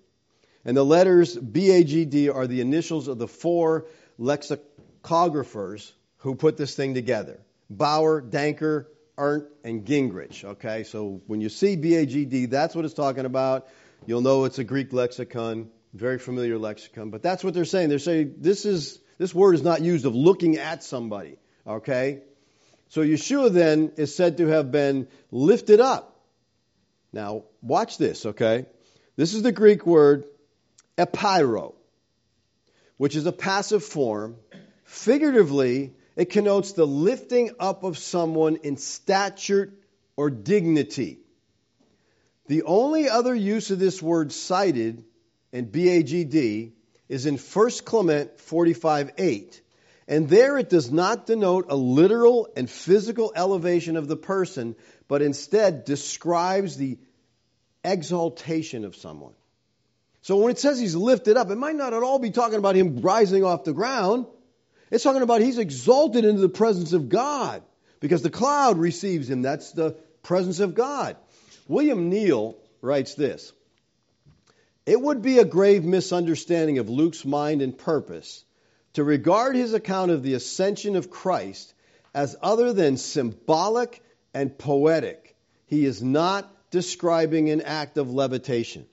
B: and the letters BAGD are the initials of the four lexicographers who put this thing together Bauer, Danker, Arndt, and Gingrich. Okay, so when you see BAGD, that's what it's talking about. You'll know it's a Greek lexicon, very familiar lexicon, but that's what they're saying. They're saying this is this word is not used of looking at somebody. Okay? So Yeshua then is said to have been lifted up. Now, watch this, okay? This is the Greek word epairo, which is a passive form. Figuratively, it connotes the lifting up of someone in stature or dignity. The only other use of this word cited in BAGD is in 1 Clement 45:8. And there it does not denote a literal and physical elevation of the person, but instead describes the exaltation of someone. So when it says he's lifted up, it might not at all be talking about him rising off the ground. It's talking about he's exalted into the presence of God because the cloud receives him. That's the presence of God. William Neil writes this It would be a grave misunderstanding of Luke's mind and purpose to regard his account of the ascension of Christ as other than symbolic and poetic. He is not describing an act of levitation.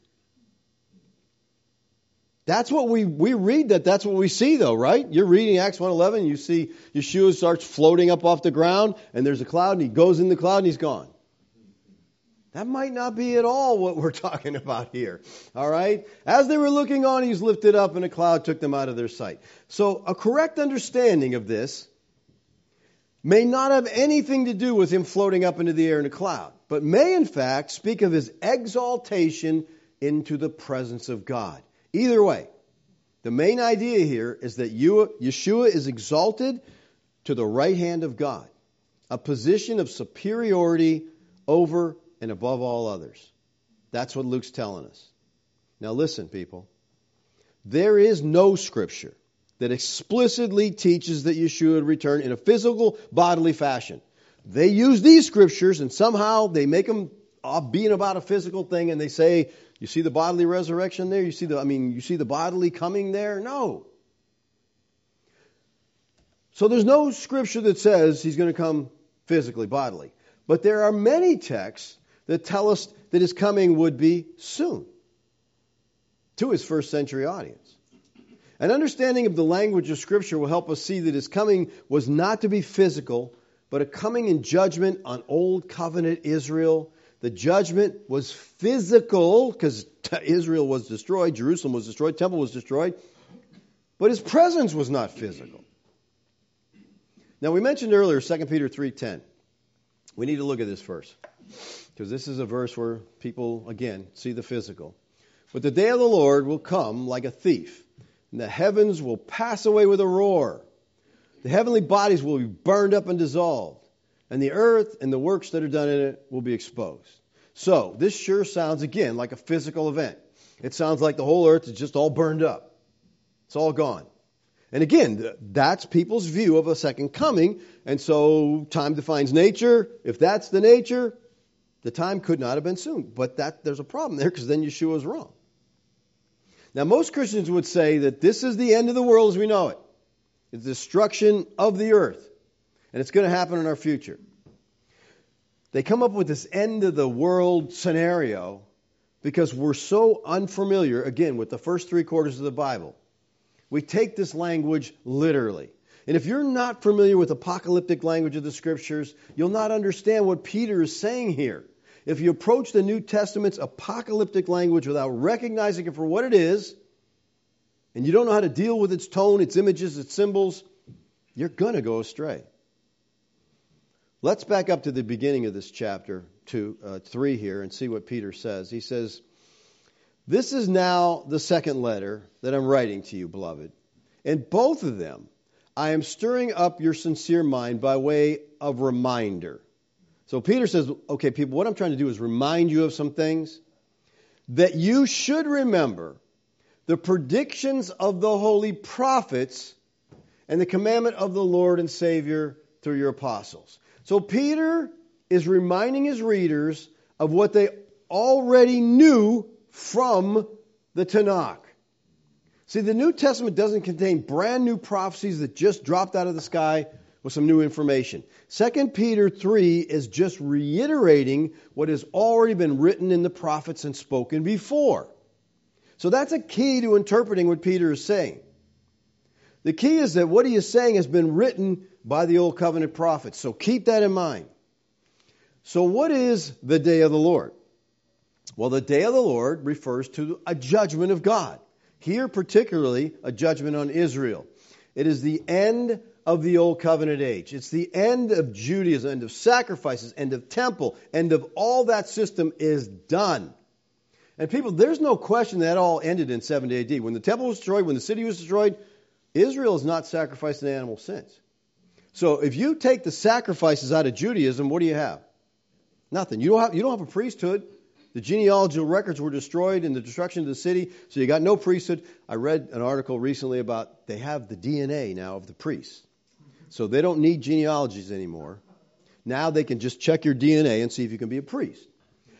B: That's what we, we read that that's what we see though, right? You're reading Acts 1.11, you see Yeshua starts floating up off the ground and there's a cloud and he goes in the cloud and he's gone. That might not be at all what we're [laughs] talking about here. All right? As they were looking on, he's lifted up and a cloud took them out of their sight. So a correct understanding of this may not have anything to do with him floating up into the air in a cloud, but may in fact speak of his exaltation into the presence of God. Either way, the main idea here is that Yeshua is exalted to the right hand of God, a position of superiority over and above all others. That's what Luke's telling us. Now, listen, people. There is no scripture that explicitly teaches that Yeshua would return in a physical, bodily fashion. They use these scriptures and somehow they make them uh, being about a physical thing and they say you see the bodily resurrection there? You see the I mean, you see the bodily coming there? No. So there's no scripture that says he's going to come physically, bodily. But there are many texts that tell us that his coming would be soon to his first century audience. An understanding of the language of Scripture will help us see that his coming was not to be physical, but a coming in judgment on Old Covenant Israel the judgment was physical because Israel was destroyed, Jerusalem was destroyed, temple was destroyed, but his presence was not physical. Now we mentioned earlier 2 Peter 3:10. We need to look at this verse because this is a verse where people again see the physical. But the day of the Lord will come like a thief, and the heavens will pass away with a roar. The heavenly bodies will be burned up and dissolved and the earth and the works that are done in it will be exposed. So, this sure sounds again like a physical event. It sounds like the whole earth is just all burned up. It's all gone. And again, that's people's view of a second coming. And so time defines nature. If that's the nature, the time could not have been soon. But that there's a problem there because then Yeshua is wrong. Now, most Christians would say that this is the end of the world as we know it. It's destruction of the earth. And it's going to happen in our future. They come up with this end of the world scenario because we're so unfamiliar, again, with the first three quarters of the Bible. We take this language literally. And if you're not familiar with apocalyptic language of the scriptures, you'll not understand what Peter is saying here. If you approach the New Testament's apocalyptic language without recognizing it for what it is, and you don't know how to deal with its tone, its images, its symbols, you're going to go astray. Let's back up to the beginning of this chapter two, uh, 3 here and see what Peter says. He says, This is now the second letter that I'm writing to you, beloved. In both of them, I am stirring up your sincere mind by way of reminder. So Peter says, Okay, people, what I'm trying to do is remind you of some things that you should remember the predictions of the holy prophets and the commandment of the Lord and Savior through your apostles. So Peter is reminding his readers of what they already knew from the Tanakh. See, the New Testament doesn't contain brand new prophecies that just dropped out of the sky with some new information. 2 Peter 3 is just reiterating what has already been written in the prophets and spoken before. So that's a key to interpreting what Peter is saying. The key is that what he is saying has been written by the Old Covenant prophets. So keep that in mind. So, what is the day of the Lord? Well, the day of the Lord refers to a judgment of God. Here, particularly, a judgment on Israel. It is the end of the Old Covenant age. It's the end of Judaism, end of sacrifices, end of temple, end of all that system is done. And people, there's no question that all ended in 70 AD. When the temple was destroyed, when the city was destroyed, Israel has not sacrificed an animal since. So if you take the sacrifices out of Judaism, what do you have? Nothing. You don't have, you don't have a priesthood. The genealogical records were destroyed in the destruction of the city, so you got no priesthood. I read an article recently about they have the DNA now of the priests. So they don't need genealogies anymore. Now they can just check your DNA and see if you can be a priest.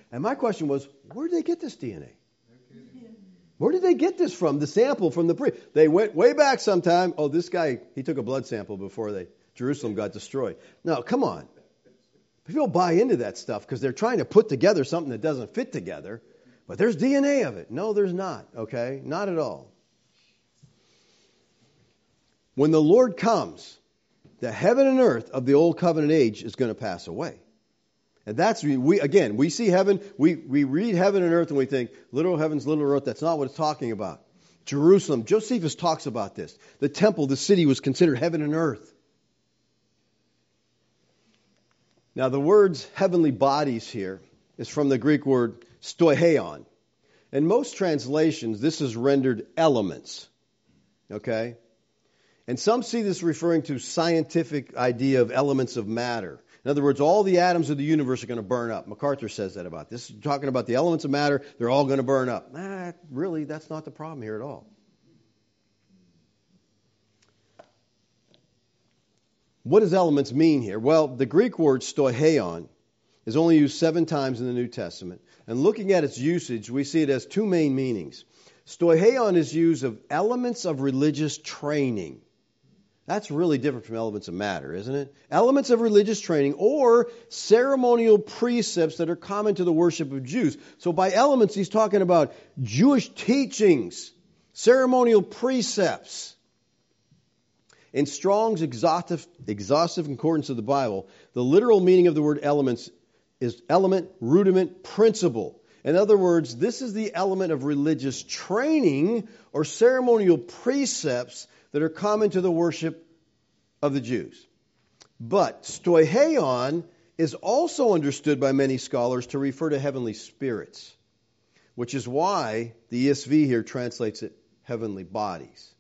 B: And my question was, where did they get this DNA? Where did they get this from? The sample from the priest. They went way back sometime. Oh, this guy, he took a blood sample before they Jerusalem got destroyed. No, come on. People buy into that stuff because they're trying to put together something that doesn't fit together. But there's DNA of it. No, there's not, okay? Not at all. When the Lord comes, the heaven and earth of the old covenant age is going to pass away. And that's, we, again, we see heaven, we, we read heaven and earth and we think, little heavens, little earth. That's not what it's talking about. Jerusalem, Josephus talks about this. The temple, the city was considered heaven and earth. Now, the words heavenly bodies here is from the Greek word stoicheion. In most translations, this is rendered elements. Okay? And some see this referring to scientific idea of elements of matter. In other words, all the atoms of the universe are going to burn up. MacArthur says that about this. Talking about the elements of matter, they're all going to burn up. Nah, really, that's not the problem here at all. What does elements mean here? Well, the Greek word stoicheion is only used seven times in the New Testament. And looking at its usage, we see it as two main meanings. Stoicheion is used of elements of religious training. That's really different from elements of matter, isn't it? Elements of religious training or ceremonial precepts that are common to the worship of Jews. So by elements, he's talking about Jewish teachings, ceremonial precepts. In Strong's exhaustive, exhaustive concordance of the Bible, the literal meaning of the word elements is element, rudiment, principle. In other words, this is the element of religious training or ceremonial precepts that are common to the worship of the Jews. But stoicheion is also understood by many scholars to refer to heavenly spirits, which is why the ESV here translates it heavenly bodies.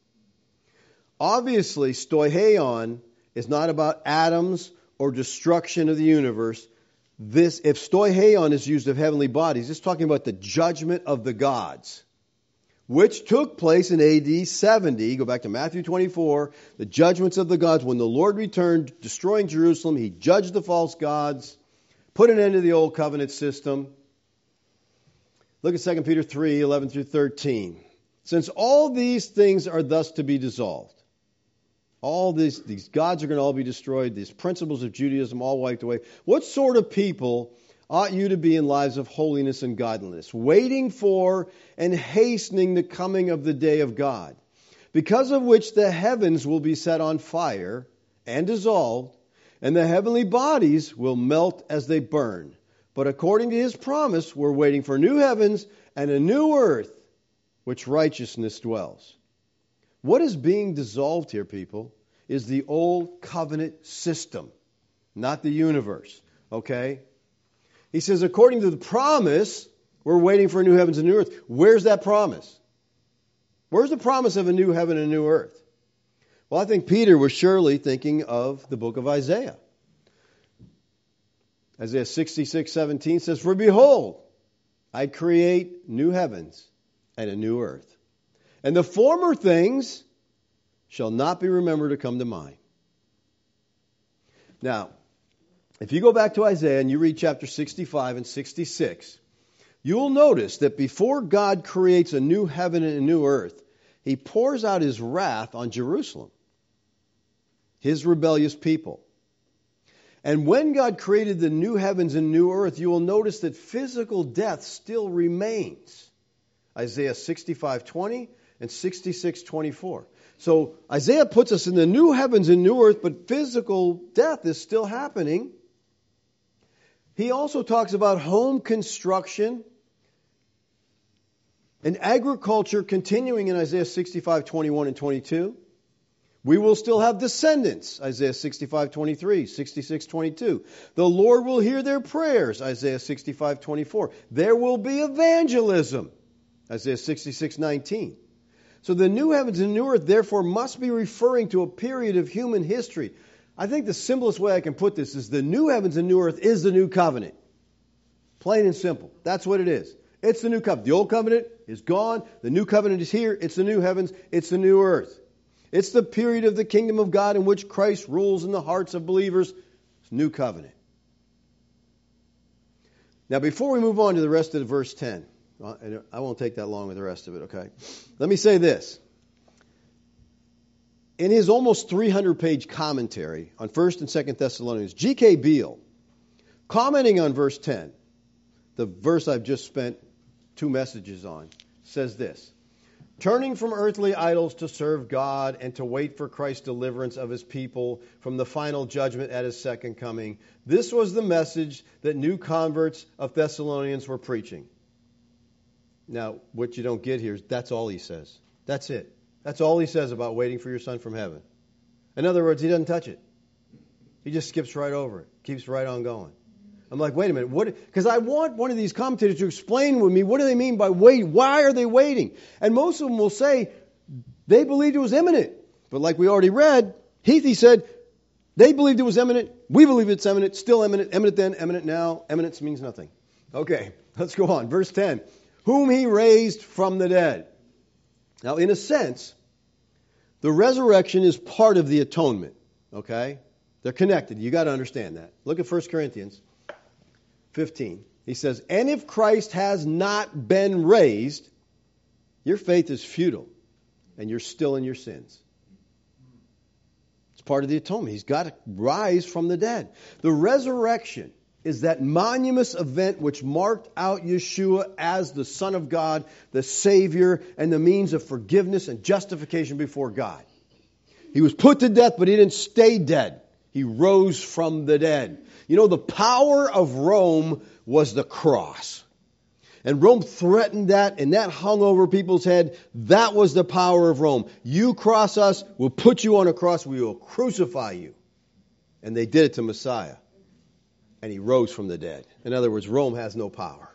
B: Obviously, stoicheion is not about atoms or destruction of the universe. This, if stoicheion is used of heavenly bodies, it's talking about the judgment of the gods. Which took place in AD 70. Go back to Matthew 24, the judgments of the gods. When the Lord returned, destroying Jerusalem, he judged the false gods, put an end to the old covenant system. Look at 2 Peter 3 11 through 13. Since all these things are thus to be dissolved, all these, these gods are going to all be destroyed, these principles of Judaism all wiped away. What sort of people ought you to be in lives of holiness and godliness, waiting for and hastening the coming of the day of God, because of which the heavens will be set on fire and dissolved, and the heavenly bodies will melt as they burn. But according to his promise, we're waiting for new heavens and a new earth which righteousness dwells. What is being dissolved here, people, is the old covenant system, not the universe. Okay? He says, according to the promise, we're waiting for a new heavens and new earth. Where's that promise? Where's the promise of a new heaven and a new earth? Well, I think Peter was surely thinking of the book of Isaiah. Isaiah 66, 17 says, For behold, I create new heavens and a new earth. And the former things shall not be remembered to come to mind. Now, if you go back to Isaiah and you read chapter 65 and 66, you'll notice that before God creates a new heaven and a new earth, he pours out his wrath on Jerusalem, his rebellious people. And when God created the new heavens and new earth, you will notice that physical death still remains. Isaiah 65:20 and 66:24. So Isaiah puts us in the new heavens and new earth, but physical death is still happening. He also talks about home construction and agriculture continuing in Isaiah 65, 21, and 22. We will still have descendants, Isaiah 65, 23, 66, 22. The Lord will hear their prayers, Isaiah 65, 24. There will be evangelism, Isaiah 66, 19. So the new heavens and new earth, therefore, must be referring to a period of human history. I think the simplest way I can put this is the new heavens and new earth is the new covenant. Plain and simple. That's what it is. It's the new covenant. The old covenant is gone. The new covenant is here. It's the new heavens. It's the new earth. It's the period of the kingdom of God in which Christ rules in the hearts of believers. It's new covenant. Now, before we move on to the rest of the verse 10, I won't take that long with the rest of it, okay? Let me say this. In his almost 300 page commentary on 1st and 2nd Thessalonians, G.K. Beale, commenting on verse 10, the verse I've just spent two messages on, says this turning from earthly idols to serve God and to wait for Christ's deliverance of his people from the final judgment at his second coming. This was the message that new converts of Thessalonians were preaching. Now, what you don't get here is that's all he says. That's it. That's all he says about waiting for your son from heaven. In other words, he doesn't touch it. He just skips right over it, keeps right on going. I'm like, wait a minute, what? Because I want one of these commentators to explain with me what do they mean by wait? Why are they waiting? And most of them will say they believed it was imminent, but like we already read, Heathy said they believed it was imminent. We believe it's imminent. Still imminent. Imminent then. Imminent now. Eminence means nothing. Okay, [laughs] let's go on. Verse 10 whom he raised from the dead. Now, in a sense, the resurrection is part of the atonement, okay? They're connected. You got to understand that. Look at 1 Corinthians 15. He says, And if Christ has not been raised, your faith is futile and you're still in your sins. It's part of the atonement. He's got to rise from the dead. The resurrection is that monumentous event which marked out Yeshua as the Son of God, the Savior, and the means of forgiveness and justification before God. He was put to death, but he didn't stay dead. He rose from the dead. You know, the power of Rome was the cross. And Rome threatened that, and that hung over people's head. That was the power of Rome. You cross us, we'll put you on a cross, we will crucify you. And they did it to Messiah and he rose from the dead. In other words, Rome has no power.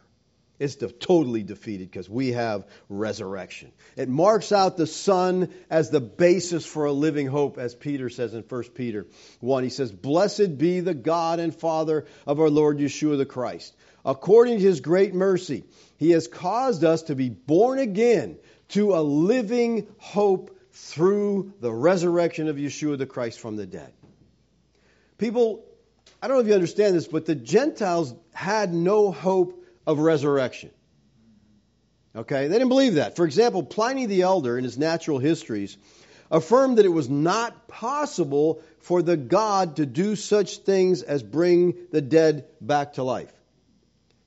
B: It's de- totally defeated because we have resurrection. It marks out the Son as the basis for a living hope, as Peter says in 1 Peter 1. He says, Blessed be the God and Father of our Lord Yeshua the Christ. According to his great mercy, he has caused us to be born again to a living hope through the resurrection of Yeshua the Christ from the dead. People, I don't know if you understand this, but the Gentiles had no hope of resurrection. Okay? They didn't believe that. For example, Pliny the Elder, in his natural histories, affirmed that it was not possible for the God to do such things as bring the dead back to life.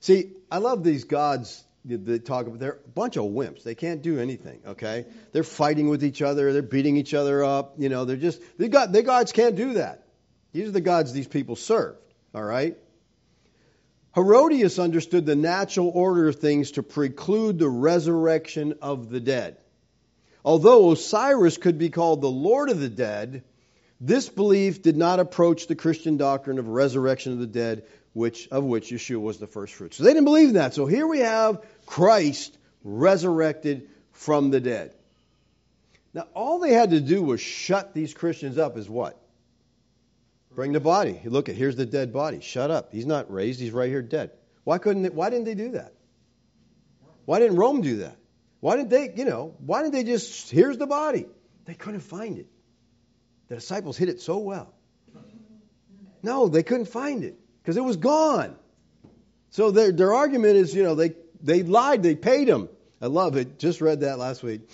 B: See, I love these gods that talk about. They're a bunch of wimps. They can't do anything. Okay, they're fighting with each other. They're beating each other up. You know, they're just they got they gods can't do that. These are the gods these people served. All right. Herodotus understood the natural order of things to preclude the resurrection of the dead. Although Osiris could be called the Lord of the dead, this belief did not approach the Christian doctrine of resurrection of the dead, which, of which Yeshua was the first fruit. So they didn't believe in that. So here we have Christ resurrected from the dead. Now, all they had to do was shut these Christians up, is what? Bring the body. Look at here's the dead body. Shut up. He's not raised. He's right here dead. Why couldn't? They, why didn't they do that? Why didn't Rome do that? Why didn't they? You know, why didn't they just here's the body? They couldn't find it. The disciples hid it so well. No, they couldn't find it because it was gone. So their their argument is, you know, they they lied. They paid him. I love it. Just read that last week.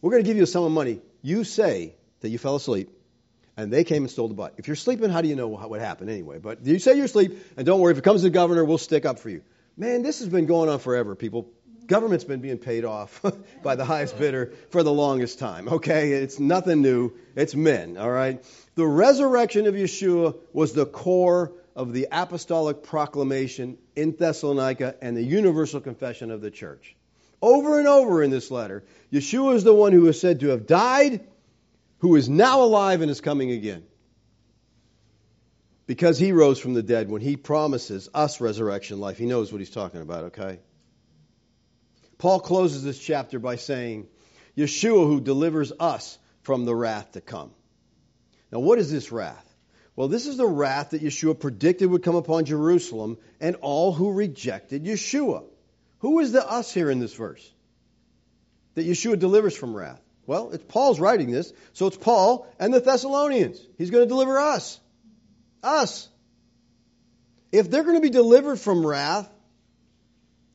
B: We're going to give you a sum of money. You say that you fell asleep and they came and stole the butt. If you're sleeping, how do you know what happened anyway? But you say you're asleep, and don't worry, if it comes to the governor, we'll stick up for you. Man, this has been going on forever, people. Government's been being paid off [laughs] by the highest bidder for the longest time, okay? It's nothing new. It's men, all right? The resurrection of Yeshua was the core of the apostolic proclamation in Thessalonica and the universal confession of the church. Over and over in this letter, Yeshua is the one who is said to have died who is now alive and is coming again. Because he rose from the dead, when he promises us resurrection life, he knows what he's talking about, okay? Paul closes this chapter by saying, Yeshua who delivers us from the wrath to come. Now, what is this wrath? Well, this is the wrath that Yeshua predicted would come upon Jerusalem and all who rejected Yeshua. Who is the us here in this verse? That Yeshua delivers from wrath. Well, it's Paul's writing this, so it's Paul and the Thessalonians. He's going to deliver us. Us. If they're going to be delivered from wrath,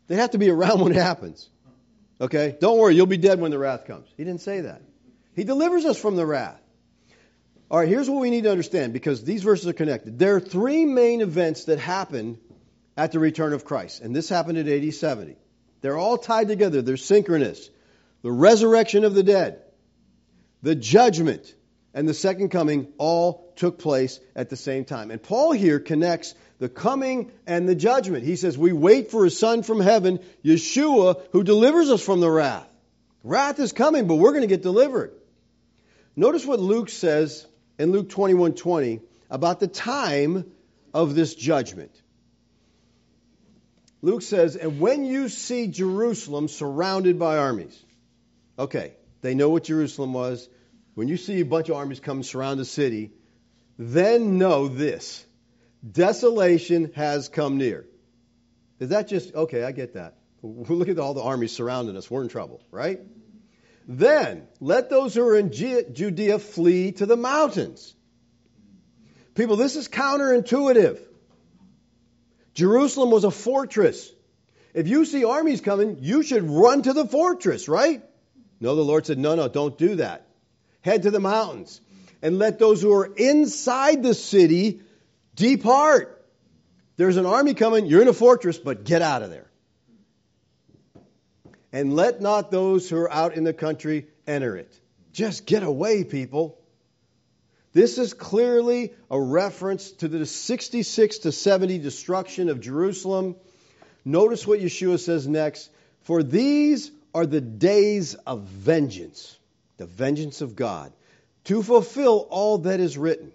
B: they have to be around when it happens. Okay? Don't worry, you'll be dead when the wrath comes. He didn't say that. He delivers us from the wrath. All right, here's what we need to understand because these verses are connected. There are three main events that happen at the return of Christ, and this happened at AD 70. They're all tied together, they're synchronous the resurrection of the dead, the judgment, and the second coming all took place at the same time. And Paul here connects the coming and the judgment. He says, We wait for a son from heaven, Yeshua, who delivers us from the wrath. Wrath is coming, but we're going to get delivered. Notice what Luke says in Luke 21 20 about the time of this judgment. Luke says, And when you see Jerusalem surrounded by armies, Okay, they know what Jerusalem was. When you see a bunch of armies come surround a city, then know this desolation has come near. Is that just, okay, I get that. [laughs] Look at all the armies surrounding us. We're in trouble, right? Then let those who are in Judea flee to the mountains. People, this is counterintuitive. Jerusalem was a fortress. If you see armies coming, you should run to the fortress, right? No, the Lord said, no, no, don't do that. Head to the mountains and let those who are inside the city depart. There's an army coming, you're in a fortress, but get out of there. And let not those who are out in the country enter it. Just get away, people. This is clearly a reference to the 66 to 70 destruction of Jerusalem. Notice what Yeshua says next. For these are the days of vengeance, the vengeance of God, to fulfill all that is written.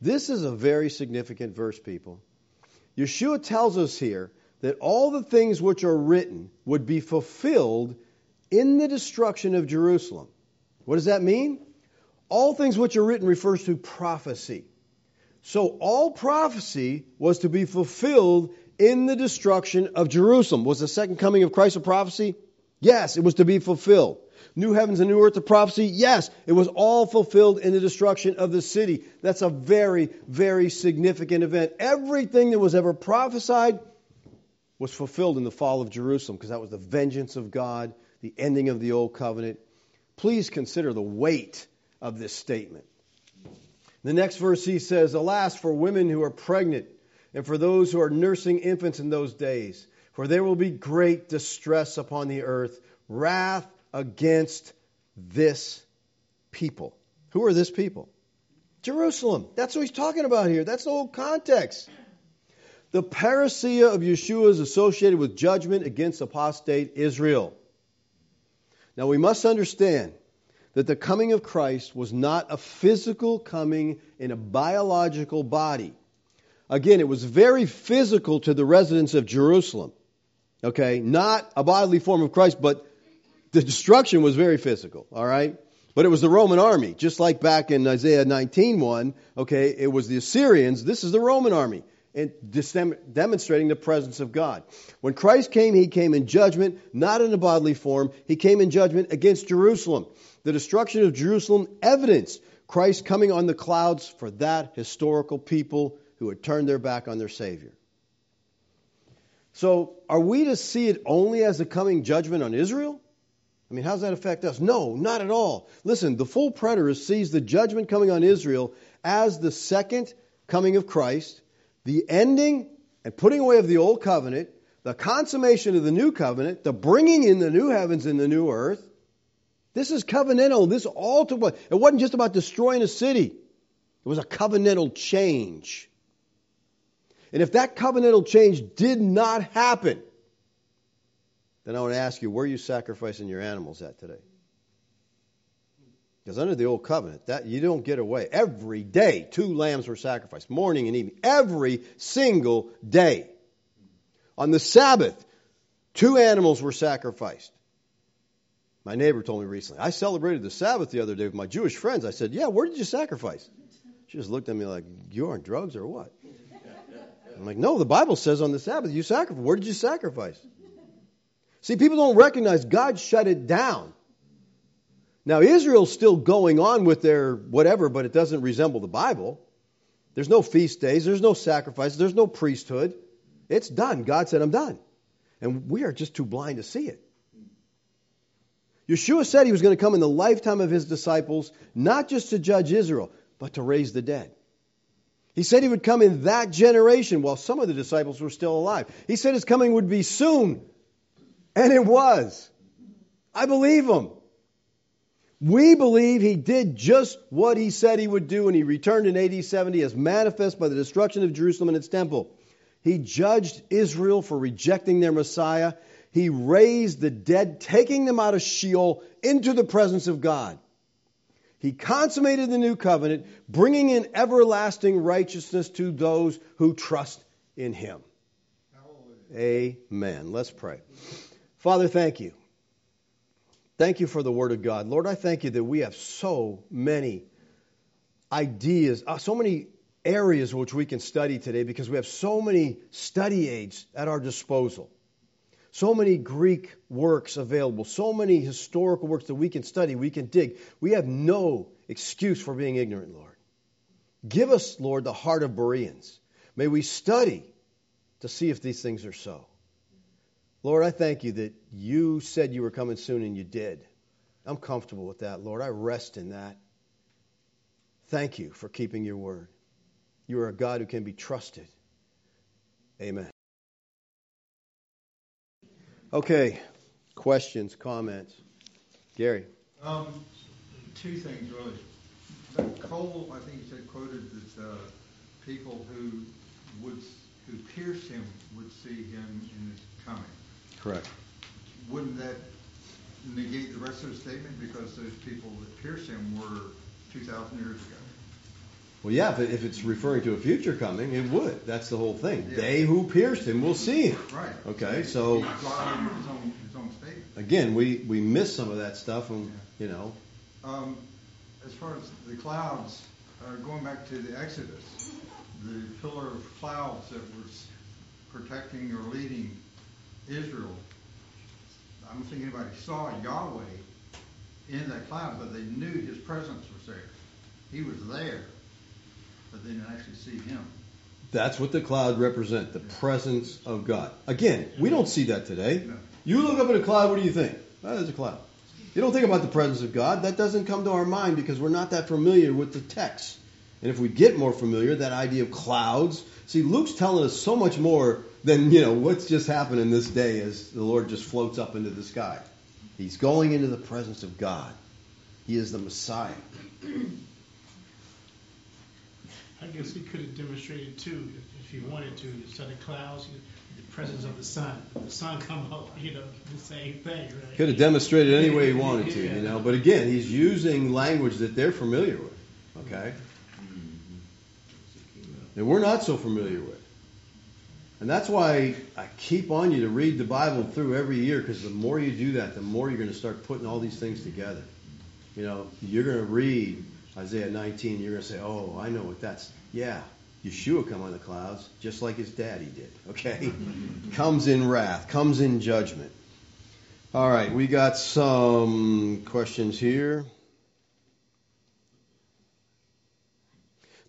B: This is a very significant verse, people. Yeshua tells us here that all the things which are written would be fulfilled in the destruction of Jerusalem. What does that mean? All things which are written refers to prophecy. So all prophecy was to be fulfilled in the destruction of Jerusalem. Was the second coming of Christ a prophecy? Yes, it was to be fulfilled. New heavens and new earth, the prophecy, yes, it was all fulfilled in the destruction of the city. That's a very, very significant event. Everything that was ever prophesied was fulfilled in the fall of Jerusalem because that was the vengeance of God, the ending of the old covenant. Please consider the weight of this statement. The next verse he says, Alas for women who are pregnant and for those who are nursing infants in those days, for there will be great distress upon the earth, wrath against this people. Who are this people? Jerusalem. That's what he's talking about here. That's the whole context. The parousia of Yeshua is associated with judgment against apostate Israel. Now we must understand that the coming of Christ was not a physical coming in a biological body. Again, it was very physical to the residents of Jerusalem. Okay, not a bodily form of Christ, but the destruction was very physical, all right? But it was the Roman army, just like back in Isaiah 19:1, okay, it was the Assyrians, this is the Roman army, and demonstrating the presence of God. When Christ came, he came in judgment, not in a bodily form. He came in judgment against Jerusalem. The destruction of Jerusalem evidenced Christ coming on the clouds for that historical people who had turned their back on their Savior. So, are we to see it only as a coming judgment on Israel? I mean, how does that affect us? No, not at all. Listen, the full preterist sees the judgment coming on Israel as the second coming of Christ, the ending and putting away of the old covenant, the consummation of the new covenant, the bringing in the new heavens and the new earth. This is covenantal. This all. It wasn't just about destroying a city. It was a covenantal change. And if that covenantal change did not happen, then I want to ask you, where are you sacrificing your animals at today? Because under the old covenant, that you don't get away. Every day, two lambs were sacrificed, morning and evening, every single day. On the Sabbath, two animals were sacrificed. My neighbor told me recently, I celebrated the Sabbath the other day with my Jewish friends. I said, Yeah, where did you sacrifice? She just looked at me like, You are on drugs or what? I'm like, No, the Bible says on the Sabbath you sacrifice. Where did you sacrifice? See, people don't recognize God shut it down. Now, Israel's still going on with their whatever, but it doesn't resemble the Bible. There's no feast days, there's no sacrifices, there's no priesthood. It's done. God said, I'm done. And we are just too blind to see it. Yeshua said he was going to come in the lifetime of his disciples, not just to judge Israel, but to raise the dead. He said he would come in that generation while some of the disciples were still alive. He said his coming would be soon, and it was. I believe him. We believe he did just what he said he would do when he returned in AD 70 as manifest by the destruction of Jerusalem and its temple. He judged Israel for rejecting their Messiah. He raised the dead, taking them out of Sheol into the presence of God. He consummated the new covenant, bringing in everlasting righteousness to those who trust in him. Amen. Let's pray. Father, thank you. Thank you for the Word of God. Lord, I thank you that we have so many ideas, uh, so many areas which we can study today because we have so many study aids at our disposal. So many Greek works available, so many historical works that we can study, we can dig. We have no excuse for being ignorant, Lord. Give us, Lord, the heart of Bereans. May we study to see if these things are so. Lord, I thank you that you said you were coming soon and you did. I'm comfortable with that, Lord. I rest in that. Thank you for keeping your word. You are a God who can be trusted. Amen. Okay, questions, comments? Gary.
C: Um, two things, really. Cole, I think you said, quoted that uh, people who would who pierced him would see him in his coming.
B: Correct.
C: Wouldn't that negate the rest of the statement because those people that pierced him were 2,000 years ago?
B: Well, yeah, if, if it's referring to a future coming, it would. That's the whole thing. Yeah. They who pierced him will see him.
C: Right.
B: Okay, so.
C: His own, his own.
B: Again, we, we miss some of that stuff, and, yeah. you know.
C: Um, as far as the clouds, uh, going back to the Exodus, the pillar of clouds that was protecting or leading Israel I don't think anybody saw Yahweh in that cloud, but they knew his presence was there. He was there, but they didn't actually see him.
B: That's what the cloud represent, the presence of God. Again, we don't see that today.
C: No.
B: You look up at a cloud, what do you think? Oh, there's a cloud. You don't think about the presence of God. That doesn't come to our mind because we're not that familiar with the text. And if we get more familiar, that idea of clouds. See, Luke's telling us so much more than, you know, what's just happened in this day as the Lord just floats up into the sky. He's going into the presence of God. He is the Messiah.
D: I guess he could have demonstrated too, if, if he wanted to, instead of clouds, the presence of the sun. The sun come [laughs] up, you know, the same thing, right?
B: Could have demonstrated any way he wanted to, you know. But again, he's using language that they're familiar with. Okay? Mm-hmm. That we're not so familiar with. And that's why I keep on you to read the Bible through every year, because the more you do that, the more you're going to start putting all these things together. You know, you're going to read Isaiah 19, you're going to say, oh, I know what that's. Yeah, Yeshua come on the clouds, just like his daddy did, okay? [laughs] comes in wrath, comes in judgment. All right, we got some questions here.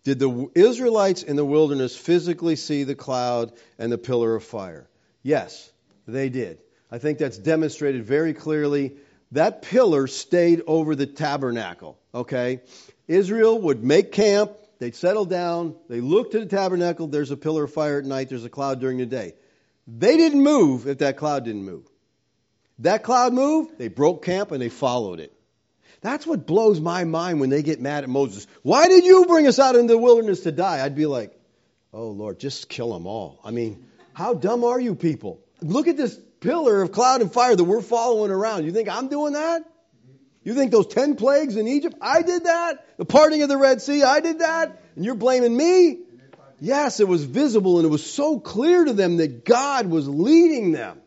B: Did the Israelites in the wilderness physically see the cloud and the pillar of fire? Yes, they did. I think that's demonstrated very clearly. That pillar stayed over the tabernacle, okay? Israel would make camp, they'd settle down, they look to the tabernacle, there's a pillar of fire at night, there's a cloud during the day. They didn't move if that cloud didn't move. That cloud moved, they broke camp and they followed it. That's what blows my mind when they get mad at Moses. Why did you bring us out into the wilderness to die? I'd be like, oh Lord, just kill them all. I mean, how dumb are you people? Look at this pillar of cloud and fire that we're following around. You think I'm doing that? You think those ten plagues in Egypt, I did that? The parting of the Red Sea, I did that? And you're blaming me? Yes, it was visible and it was so clear to them that God was leading them.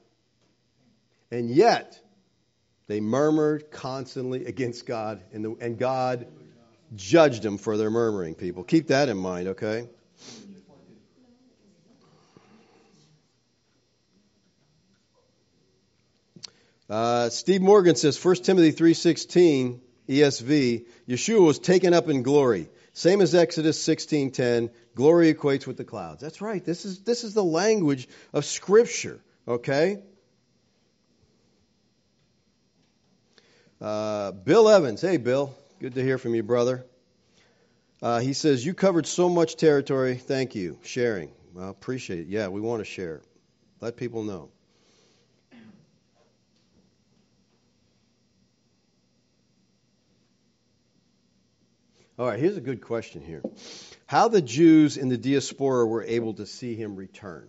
B: And yet, they murmured constantly against God, and, the, and God judged them for their murmuring, people. Keep that in mind, okay? Uh, Steve Morgan says 1 Timothy 3.16 ESV, Yeshua was taken up in glory. Same as Exodus 16.10, glory equates with the clouds. That's right. This is, this is the language of Scripture, okay? Uh, Bill Evans. Hey, Bill. Good to hear from you, brother. Uh, he says, You covered so much territory. Thank you. Sharing. Well, appreciate it. Yeah, we want to share. Let people know. All right, here's a good question here. How the Jews in the diaspora were able to see him return.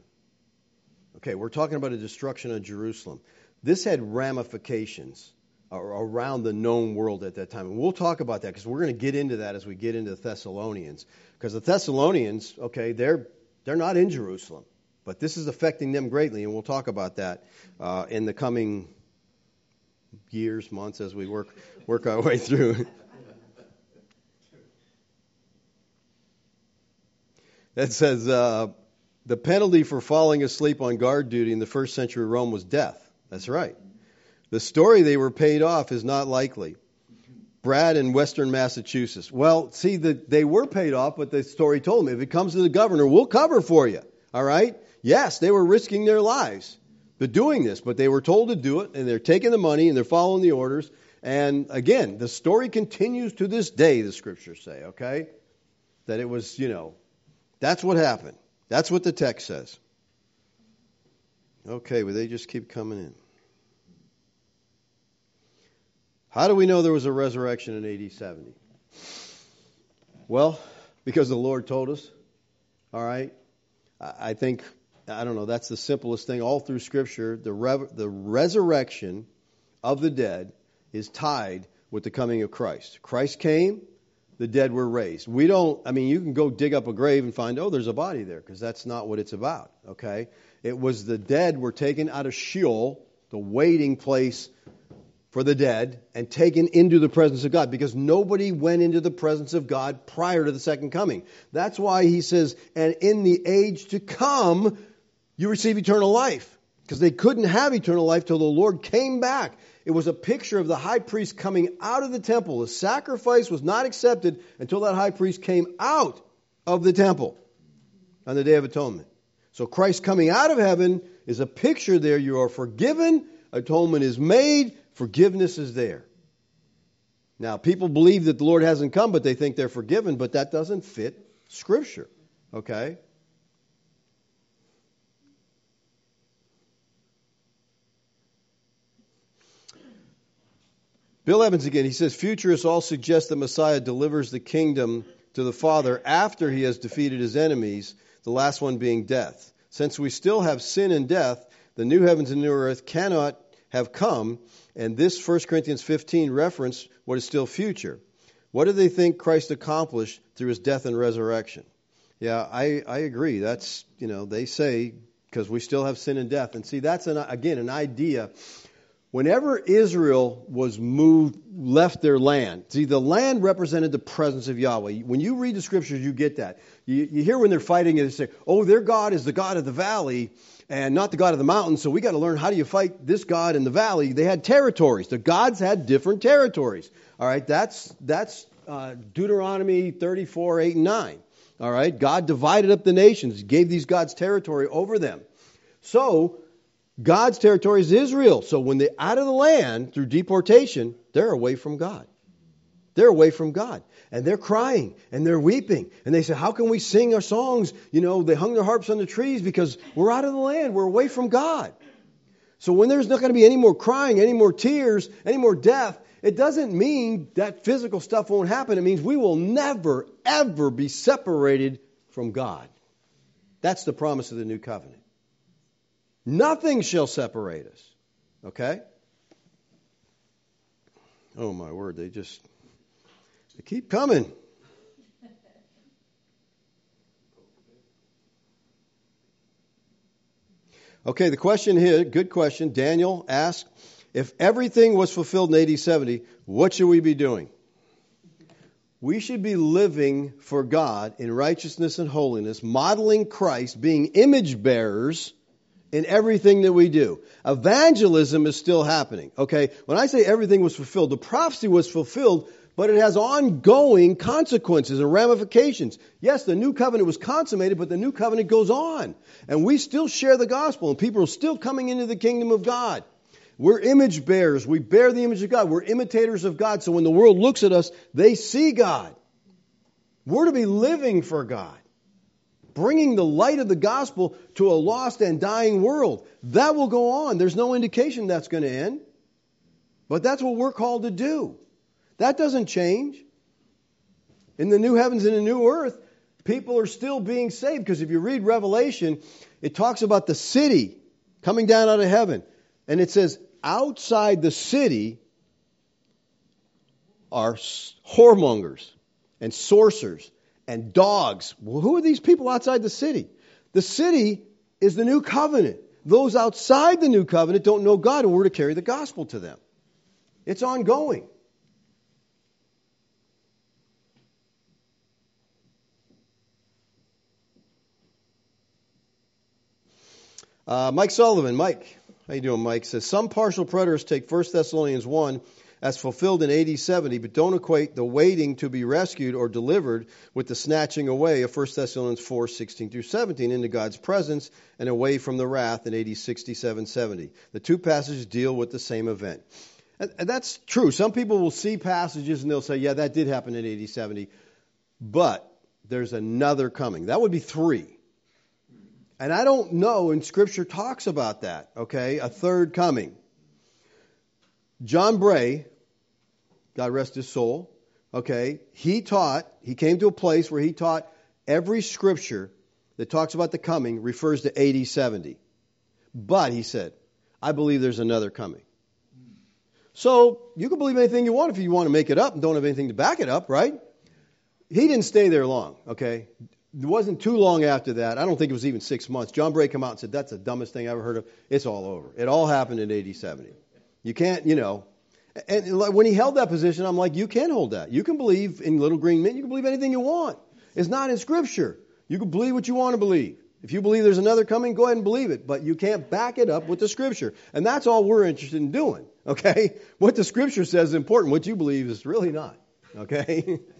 B: Okay, we're talking about a destruction of Jerusalem. This had ramifications around the known world at that time. And we'll talk about that because we're going to get into that as we get into the Thessalonians. Because the Thessalonians, okay, they're they're not in Jerusalem, but this is affecting them greatly, and we'll talk about that uh, in the coming years, months as we work work our way through. That says uh, the penalty for falling asleep on guard duty in the first century Rome was death. That's right. The story they were paid off is not likely. Brad in Western Massachusetts. Well, see, the, they were paid off, but the story told me if it comes to the governor, we'll cover for you. All right? Yes, they were risking their lives to doing this, but they were told to do it, and they're taking the money and they're following the orders. And again, the story continues to this day, the scriptures say, okay? That it was, you know, that's what happened. That's what the text says. Okay, well, they just keep coming in. How do we know there was a resurrection in AD 70? Well, because the Lord told us. All right? I think, I don't know, that's the simplest thing all through Scripture. The, the resurrection of the dead is tied with the coming of Christ. Christ came, the dead were raised. We don't, I mean, you can go dig up a grave and find, oh, there's a body there, because that's not what it's about, okay? It was the dead were taken out of Sheol, the waiting place for the dead and taken into the presence of God because nobody went into the presence of God prior to the second coming. That's why he says, and in the age to come, you receive eternal life. because they couldn't have eternal life till the Lord came back. It was a picture of the high priest coming out of the temple. The sacrifice was not accepted until that high priest came out of the temple on the Day of Atonement. So Christ coming out of heaven is a picture there. You are forgiven, atonement is made, forgiveness is there. Now, people believe that the Lord hasn't come, but they think they're forgiven, but that doesn't fit Scripture. Okay? Bill Evans again, he says futurists all suggest that Messiah delivers the kingdom to the Father after he has defeated his enemies, the last one being death. Since we still have sin and death, the new heavens and new earth cannot have come, and this 1 Corinthians 15 reference what is still future. What do they think Christ accomplished through his death and resurrection? Yeah, I, I agree. That's, you know, they say because we still have sin and death. And see, that's, an, again, an idea Whenever Israel was moved, left their land, see, the land represented the presence of Yahweh. When you read the scriptures, you get that. You, you hear when they're fighting and they say, oh, their God is the God of the valley and not the God of the mountain, so we got to learn how do you fight this God in the valley. They had territories. The gods had different territories. All right, that's, that's uh, Deuteronomy 34, 8, and 9. All right, God divided up the nations, gave these gods territory over them. So, God's territory is Israel. So when they're out of the land through deportation, they're away from God. They're away from God. And they're crying and they're weeping. And they say, How can we sing our songs? You know, they hung their harps on the trees because we're out of the land. We're away from God. So when there's not going to be any more crying, any more tears, any more death, it doesn't mean that physical stuff won't happen. It means we will never, ever be separated from God. That's the promise of the new covenant. Nothing shall separate us. Okay? Oh my word, they just they keep coming. Okay, the question here, good question. Daniel asked, if everything was fulfilled in AD 70, what should we be doing? We should be living for God in righteousness and holiness, modeling Christ, being image bearers in everything that we do. Evangelism is still happening. Okay? When I say everything was fulfilled, the prophecy was fulfilled, but it has ongoing consequences and ramifications. Yes, the new covenant was consummated, but the new covenant goes on. And we still share the gospel, and people are still coming into the kingdom of God. We're image bearers. We bear the image of God. We're imitators of God. So when the world looks at us, they see God. We're to be living for God bringing the light of the gospel to a lost and dying world. That will go on. There's no indication that's going to end. But that's what we're called to do. That doesn't change. In the new heavens and the new earth, people are still being saved because if you read Revelation, it talks about the city coming down out of heaven. And it says, outside the city are whoremongers and sorcerers and dogs. Well, who are these people outside the city? The city is the new covenant. Those outside the new covenant don't know God, and we're to carry the gospel to them. It's ongoing. Uh, Mike Sullivan, Mike, how you doing, Mike? Says some partial preterists take 1 Thessalonians 1 as fulfilled in AD 70, but don't equate the waiting to be rescued or delivered with the snatching away of 1 Thessalonians 4 16 through 17 into God's presence and away from the wrath in AD 67 70. The two passages deal with the same event. And that's true. Some people will see passages and they'll say, yeah, that did happen in AD 70, but there's another coming. That would be three. And I don't know, and Scripture talks about that, okay? A third coming. John Bray, God rest his soul, okay, he taught, he came to a place where he taught every scripture that talks about the coming refers to AD 70. But, he said, I believe there's another coming. So, you can believe anything you want if you want to make it up and don't have anything to back it up, right? He didn't stay there long, okay? It wasn't too long after that. I don't think it was even six months. John Bray came out and said, That's the dumbest thing I ever heard of. It's all over. It all happened in AD 70. You can't, you know. And when he held that position, I'm like, you can hold that. You can believe in little green men. You can believe anything you want. It's not in Scripture. You can believe what you want to believe. If you believe there's another coming, go ahead and believe it, but you can't back it up with the scripture. And that's all we're interested in doing, [laughs] okay? What the scripture says is important. What you believe is really not, okay? [laughs]